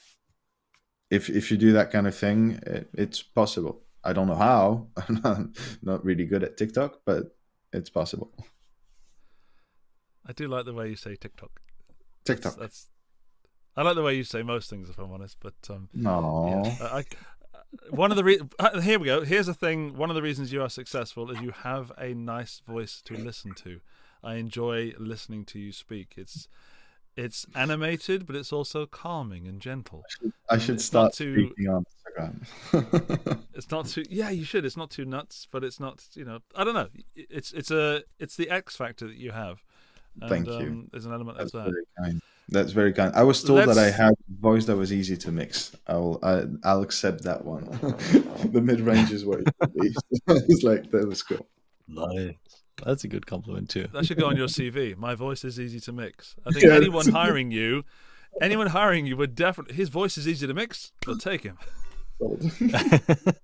if if you do that kind of thing it, it's possible i don't know how *laughs* i'm not really good at tiktok but it's possible I do like the way you say TikTok. tiktok That's. I like the way you say most things, if I'm honest. But um, no Yeah. I, I- one of the re- uh, here we go. Here's the thing. One of the reasons you are successful is you have a nice voice to listen to. I enjoy listening to you speak. It's it's animated, but it's also calming and gentle. I should it's not start too- speaking on Instagram. *laughs* It's not too yeah, you should. It's not too nuts, but it's not you know I don't know. It's it's a it's the X factor that you have. And, Thank you. Um, there's an element That's of that. very kind. That's very kind. I was told that I Let's- had a voice that was easy to mix. I'll I, I'll accept that one. *laughs* the mid range is where it should *laughs* it's like that was cool. Nice. That's a good compliment too. That should go on your CV. My voice is easy to mix. I think Yeah, anyone hiring you, anyone hiring you would definitely. His voice is easy to mix. They'll take him. *laughs*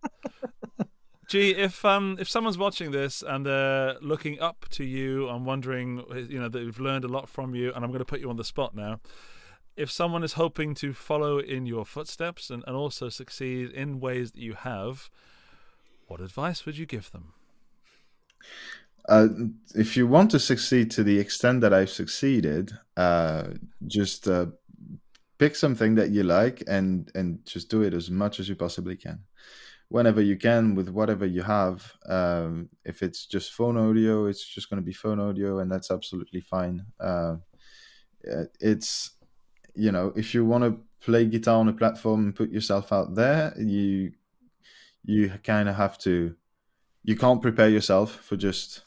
Gee, if um if someone's watching this and they're looking up to you and wondering, you know, they've learned a lot from you, and I'm going to put you on the spot now. If someone is hoping to follow in your footsteps and, and also succeed in ways that you have, what advice would you give them? Uh, if you want to succeed to the extent that I've succeeded, uh, just uh, pick something that you like and and just do it as much as you possibly can, whenever you can with whatever you have. Um, if it's just phone audio, it's just going to be phone audio, and that's absolutely fine. Uh, uh, it's you know if you want to play guitar on a platform and put yourself out there, you you kind of have to. You can't prepare yourself for just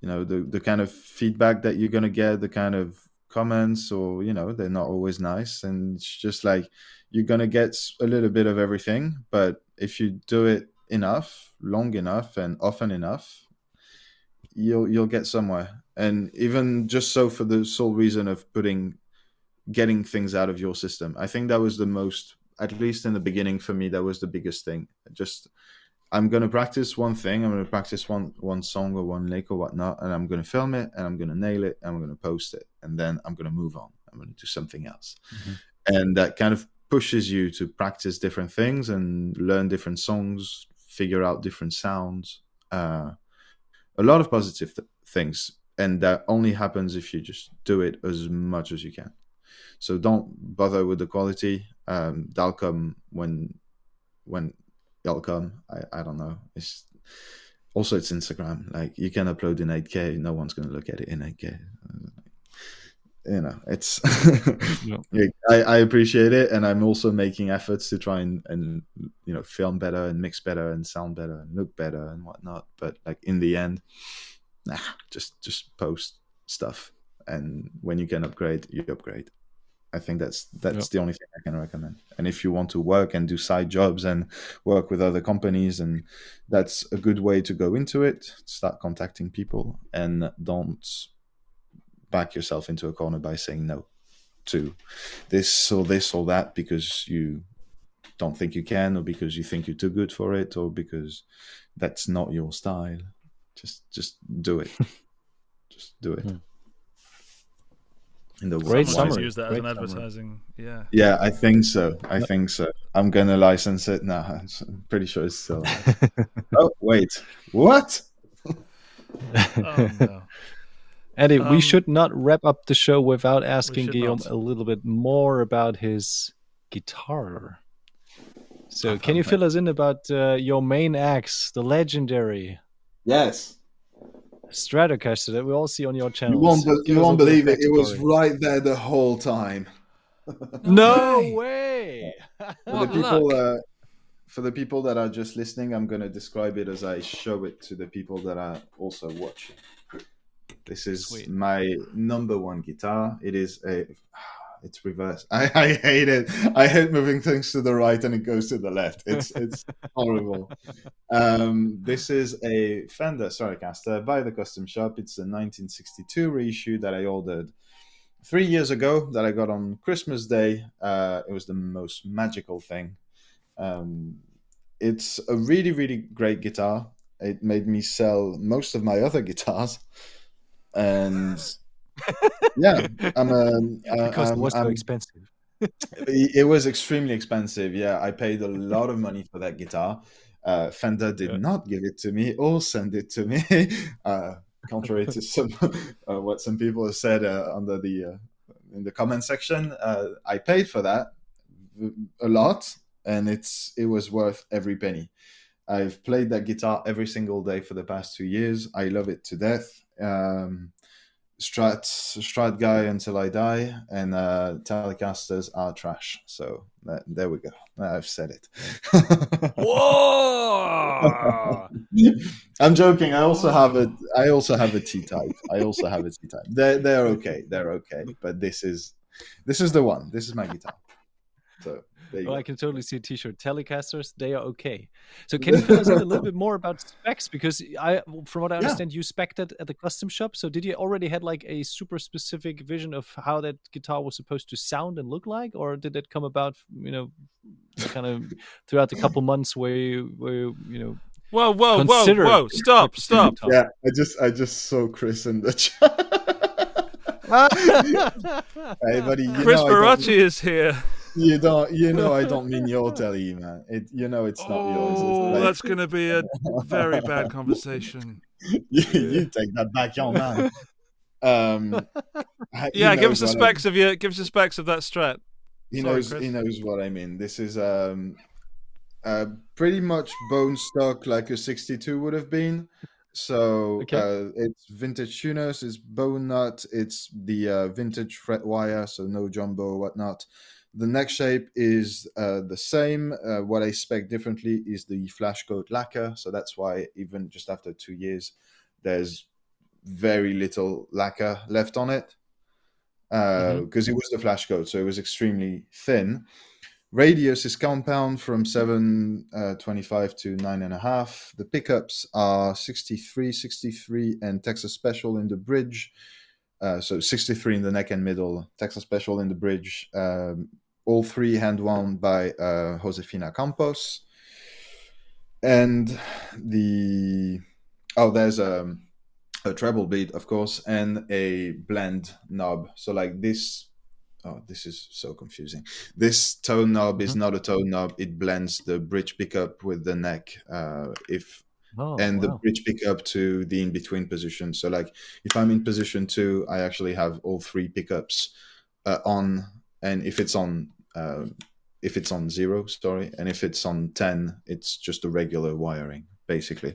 you know the the kind of feedback that you're gonna get the kind of comments or you know they're not always nice. And it's just like you're gonna get a little bit of everything but if you do it enough long enough and often enough you'll you'll get somewhere. And even just so for the sole reason of putting getting things out of your system i think that was the most at least in the beginning for me that was the biggest thing. Just I'm gonna practice one thing. I'm gonna practice one one song or one lick or whatnot, and I'm gonna film it, and I'm gonna nail it, and I'm gonna post it, and then I'm gonna move on. I'm gonna do something else, and that kind of pushes you to practice different things and learn different songs, figure out different sounds. Uh, a lot of positive th- things, and that only happens if you just do it as much as you can. So don't bother with the quality. Um, that'll come when when it'll come. I, I don't know. It's also it's Instagram. Like you can upload in 8K, no one's gonna look at it in 8K. Uh, you know, it's *laughs* I, I appreciate it, and I'm also making efforts to try and and you know film better and mix better and sound better and look better and whatnot. But like in the end, nah, just just post stuff, and when you can upgrade, you upgrade. I think that's that's Yeah. the only thing I can recommend. And if you want to work and do side jobs and work with other companies, and that's a good way to go into it. Start contacting people and don't back yourself into a corner by saying no to this or this or that because you don't think you can or because you think you're too good for it or because that's not your style just just do it *laughs* just do it Hmm. In the Great Someone should summary. use that as Great an summary. advertising. Yeah. yeah i think so i think so i'm gonna license it now *laughs* i'm pretty sure it's still *laughs* oh wait what *laughs* Oh no. Eddie, Um, we should not wrap up the show without asking Guillaume not. a little bit more about his guitar. So, can you fill us in about uh, your main axe, the legendary yes Stratocaster that we all see on your channel? you won't, be- you won't believe it it was right there the whole time *laughs* No way. way! *laughs* for the people uh, for the people that are just listening i'm going to describe it as i show it to the people that are also watching this is Sweet. my number one guitar it is a it's reverse *laughs* I, I hate it i hate moving things to the right and it goes to the left it's it's *laughs* horrible um this is a fender stratocaster by the custom shop it's a 1962 reissue that i ordered three years ago that I got on Christmas Day. Uh, it was the most magical thing. Um, it's a really, really great guitar. It made me sell most of my other *laughs* guitars, and yeah, I'm *laughs* a, uh, because it I'm- was so I'm- expensive. it it was extremely expensive. Yeah, I paid a lot of money for that guitar. Uh, Fender did Yeah. not give it to me or send it to me, *laughs* uh, contrary to *laughs* some uh, what some people have said uh, under the uh, in the comment section. Uh, I paid for that a lot, and it's it was worth every penny. I've played that guitar every single day for the past two years. I love it to death. Um, Strat Strat guy until I die, and uh, Telecasters are trash. So that, there we go. I've said it. *laughs* Whoa! I'm joking. I also have a I also have a T type. I also have a T type. They're they're okay. They're okay. But this is this is the one. This is my guitar. So Well, oh, go. I can totally see a T-shirt. Telecasters, they are okay. So can you tell us a *laughs* little bit more about specs? Because I, from what I Yeah. understand, you spec'd it at the custom shop. So did you already had like a super specific vision of how that guitar was supposed to sound and look like, or did it come about, you know, kind of throughout the couple months where you, where you, you know, Whoa, whoa, whoa, Consider whoa! Stop, stop! Yeah, I just I just saw Chris in the chat. *laughs* *laughs* hey buddy, you Chris know, I don't- Baracci is here. You don't you know I don't mean your *laughs* telly, man. It you know it's not yours. Oh, It's like, that's going to be a very bad *laughs* conversation. you, you take that back, young man. Um, *laughs* Yeah, give us the what I- specs of your, give us the specs of that strat. He Sorry, knows Chris. he knows what I mean. This is um uh pretty much bone stock like a 62 would have been. So Okay. uh, it's vintage tuners, it's bone nut, it's the uh, vintage fret wire, so no jumbo whatnot. The neck shape is uh, the same. Uh, what I spec differently is the flash coat lacquer. So that's why even just after two years, there's very little lacquer left on it because it was the flash coat, so it was extremely thin. Radius is compound from 725 to 9.5. The pickups are 63, 63, and Texas Special in the bridge. Uh, so 63 in the neck and middle, Texas Special in the bridge. Um, all three hand wound by uh, Josefina Campos. And the. Oh, there's a, a treble bleed, of course, and a blend knob. So, like this oh this is so confusing this tone knob is not a tone knob it blends the bridge pickup with the neck uh if oh, and the wow. bridge pickup to the in between position so like if i'm in position two i actually have all three pickups uh, on and if it's on uh, if it's on zero sorry and if it's on 10 it's just a regular wiring basically.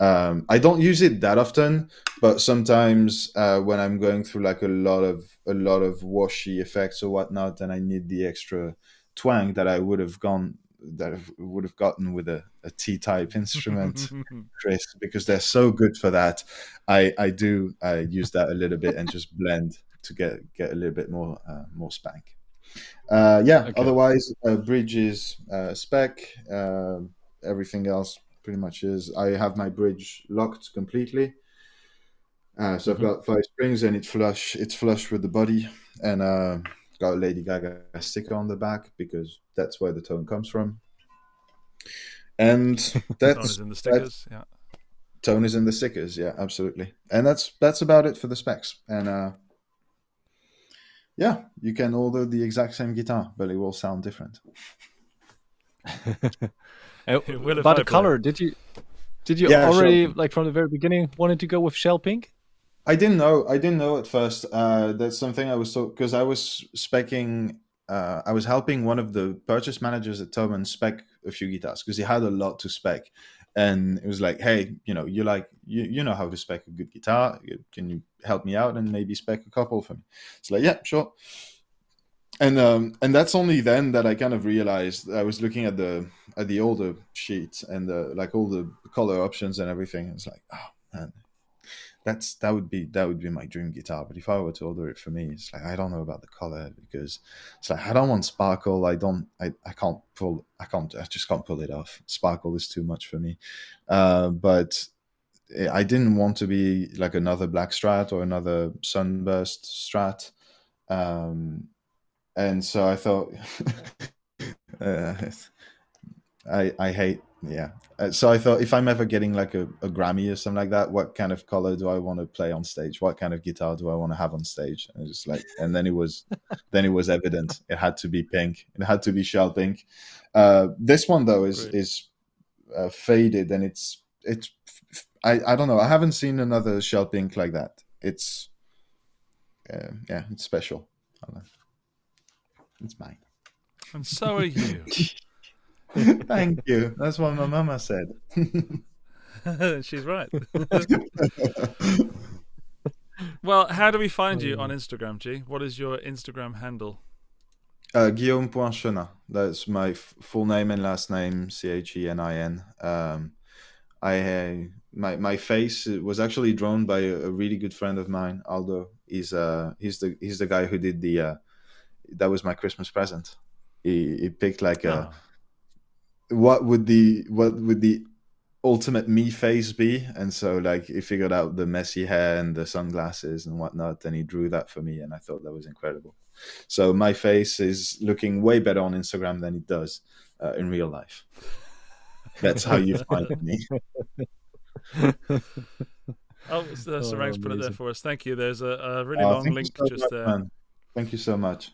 Um, i don't use it that often but sometimes uh, when i'm going through like a lot of a lot of washy effects or whatnot and i need the extra twang that i would have gone that I would have gotten with a, a t-type instrument *laughs* chris because they're so good for that. I i do uh, use that a little bit and just blend to get get a little bit more uh, more spank uh, yeah Okay. otherwise uh, bridge is uh, spec uh, everything else pretty much is i have my bridge locked completely uh, so Mm-hmm. I've got five springs and it's flush. It's flush with the body, and uh, got a Lady Gaga sticker on the back because that's where the tone comes from. And *laughs* Tone that's is in the stickers. Yeah. tone is in the stickers. Yeah, absolutely. And that's that's about it for the specs. And uh, yeah, you can order the exact same guitar, but it will sound different. *laughs* Will if about I the color, did you did you Yeah, already shell like from the very beginning wanted to go with shell pink? I didn't know. I didn't know at first. Uh, that's something I was told because I was specking. Uh, I was helping one of the purchase managers at Thomann spec a few guitars because he had a lot to spec, and it was like, hey, you know, you like you you know how to spec a good guitar. Can you help me out and maybe spec a couple for me? It's like, yeah, sure. And um, and that's only then that I kind of realized I was looking at the at the older sheet and the, like all the color options and everything. It's like, oh man, that's that would be that would be my dream guitar. But if I were to order it for me, it's like I don't know about the color because it's like I don't want sparkle. I don't. I, I can't pull. I can't. I just can't pull it off. Sparkle is too much for me. Uh, but I didn't want to be like another black strat or another sunburst strat. Um, and so I thought, *laughs* uh, I I hate yeah. Uh, so I thought if I'm ever getting like a, a Grammy or something like that, what kind of color do I want to play on stage? What kind of guitar do I want to have on stage? And just like, and then it was, *laughs* then it was evident. It had to be pink. It had to be shell pink. Uh, this one though is Great. is uh, faded and it's it's I I don't know. I haven't seen another shell pink like that. It's uh, yeah, it's special. I don't know. It's mine. And so are you. *laughs* *laughs* Thank you. That's what my mama said. *laughs* She's right. *laughs* Well, how do we find you on Instagram, G? What is your Instagram handle? Uh, Guillaume.chenin. That's my f- full name and last name, C H E N I N. Um, I uh, my my face was actually drawn by a, a really good friend of mine, Aldo. He's uh he's the he's the guy who did the uh, that was my Christmas present. He he picked like a Oh. What would the what would the ultimate me face be and so like he figured out the messy hair and the sunglasses and whatnot and he drew that for me and i thought that was incredible so my face is looking way better on instagram than it does uh, in real life that's how you find *laughs* me Oh, so Oh, Sarang's put it there for us. Thank you. There's a, a really Oh, long link so just much, there. man. thank you so much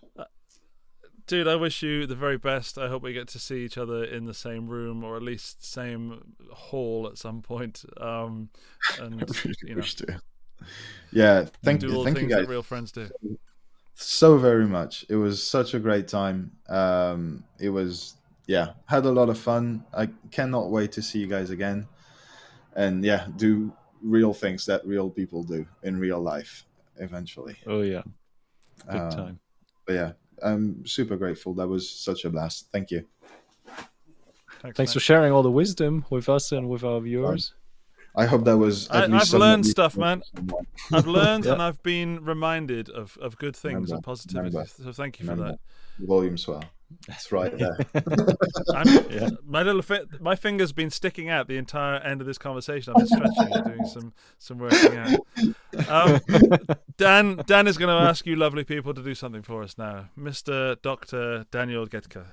Dude, I wish you the very best. I hope we get to see each other in the same room or at least same hall at some point. Um, and *laughs* really you know, to. yeah thank do you all thank the you guys that real friends do. so very much. It was such a great time. Um, it was, yeah, had a lot of fun. I cannot wait to see you guys again. And yeah, do real things that real people do in real life eventually. Oh yeah, good Um, time. But yeah, I'm super grateful. That was such a blast. Thank you. Thanks, Thanks for sharing all the wisdom with us and with our viewers. I hope that was. I, least I've learned stuff, man. I've learned *laughs* Yeah. and I've been reminded of, of good things and Remember, positivity. remember, so thank you for that. volume swell. That's right there. *laughs* I'm, *laughs* My little fi- my finger's been sticking out the entire end of this conversation. I've been stretching and doing some some working out. Um, *laughs* Dan Dan is going to ask you, lovely people, to do something for us now, Mister Doctor Daniel Getka.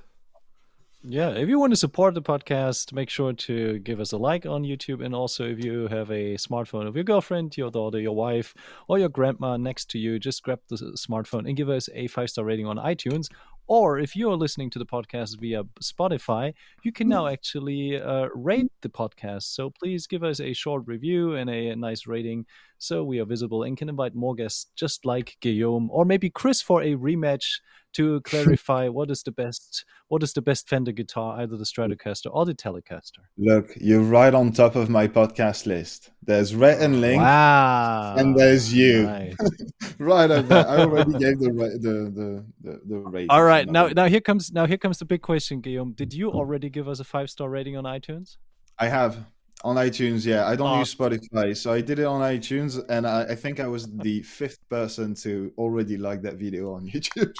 Yeah, if you want to support the podcast, make sure to give us a like on YouTube. And also, if you have a smartphone of your girlfriend, your daughter, your wife, or your grandma next to you, just grab the smartphone and give us a five star rating on iTunes. Or if you're listening to the podcast via Spotify, you can now actually uh, rate the podcast. So please give us a short review and a nice rating so we are visible and can invite more guests just like Guillaume or maybe Chris for a rematch to *laughs* clarify what is the best what is the best Fender guitar, either the Stratocaster or the Telecaster. Look, you're right on top of my podcast list. There's Rhett and Link, Wow. and there's you. Nice. *laughs* right up there. I already *laughs* gave the the the the, the rating. All right, now now here comes now here comes the big question, Guillaume. Did you hmm. already give us a five star rating on iTunes? I have on iTunes. Yeah, I don't Oh. use Spotify, so I did it on iTunes, and I, I think I was the fifth person to already like that video on *laughs* YouTube.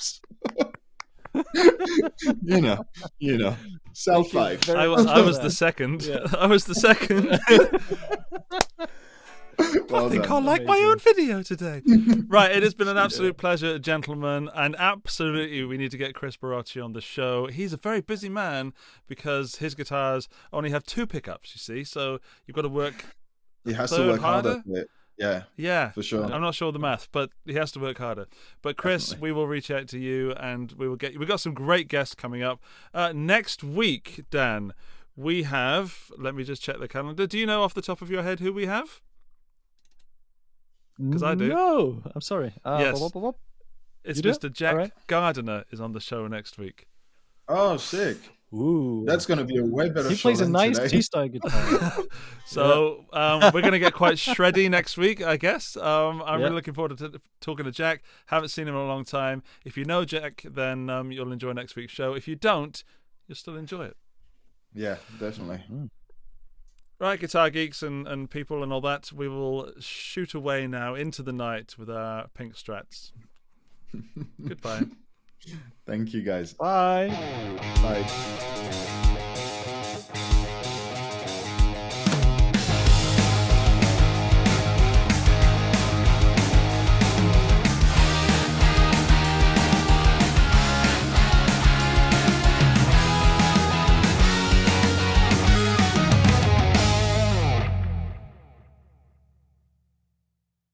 *laughs* you know, you know, self five. Very I, was- *laughs* I was the second. Yeah. I was the second. Well I think done. I like my own video today. *laughs* right, it has been an absolute pleasure, gentlemen, and absolutely we need to get Chris Barocci on the show. He's a very busy man because his guitars only have two pickups, you see, so you've got to work. He has to work harder. harder? for it. Yeah, Yeah, for sure. I'm not sure of the math, but he has to work harder. But Chris, Definitely. we will reach out to you, and we will get. We've got some great guests coming up uh, next week. Dan, we have. Let me just check the calendar. Do you know off the top of your head who we have? 'Cause I do. No, I'm sorry. Uh, Yes. bop, bop, bop. It's You do? Mr. Jack Alright. Gardiner is on the show next week. Oh, sick. Ooh, That's going to be a way better he show plays a nice today. T-style guitar. *laughs* *laughs* So um, we're going to get quite shreddy *laughs* next week, I guess. Um, I'm Yeah. really looking forward to t- talking to Jack. Haven't seen him in a long time. If you know Jack, then um, you'll enjoy next week's show. If you don't, you'll still enjoy it. Yeah, definitely. Right, guitar geeks and, and people and all that, we will shoot away now into the night with our pink strats. *laughs* Goodbye. Thank you, guys. Bye. Bye.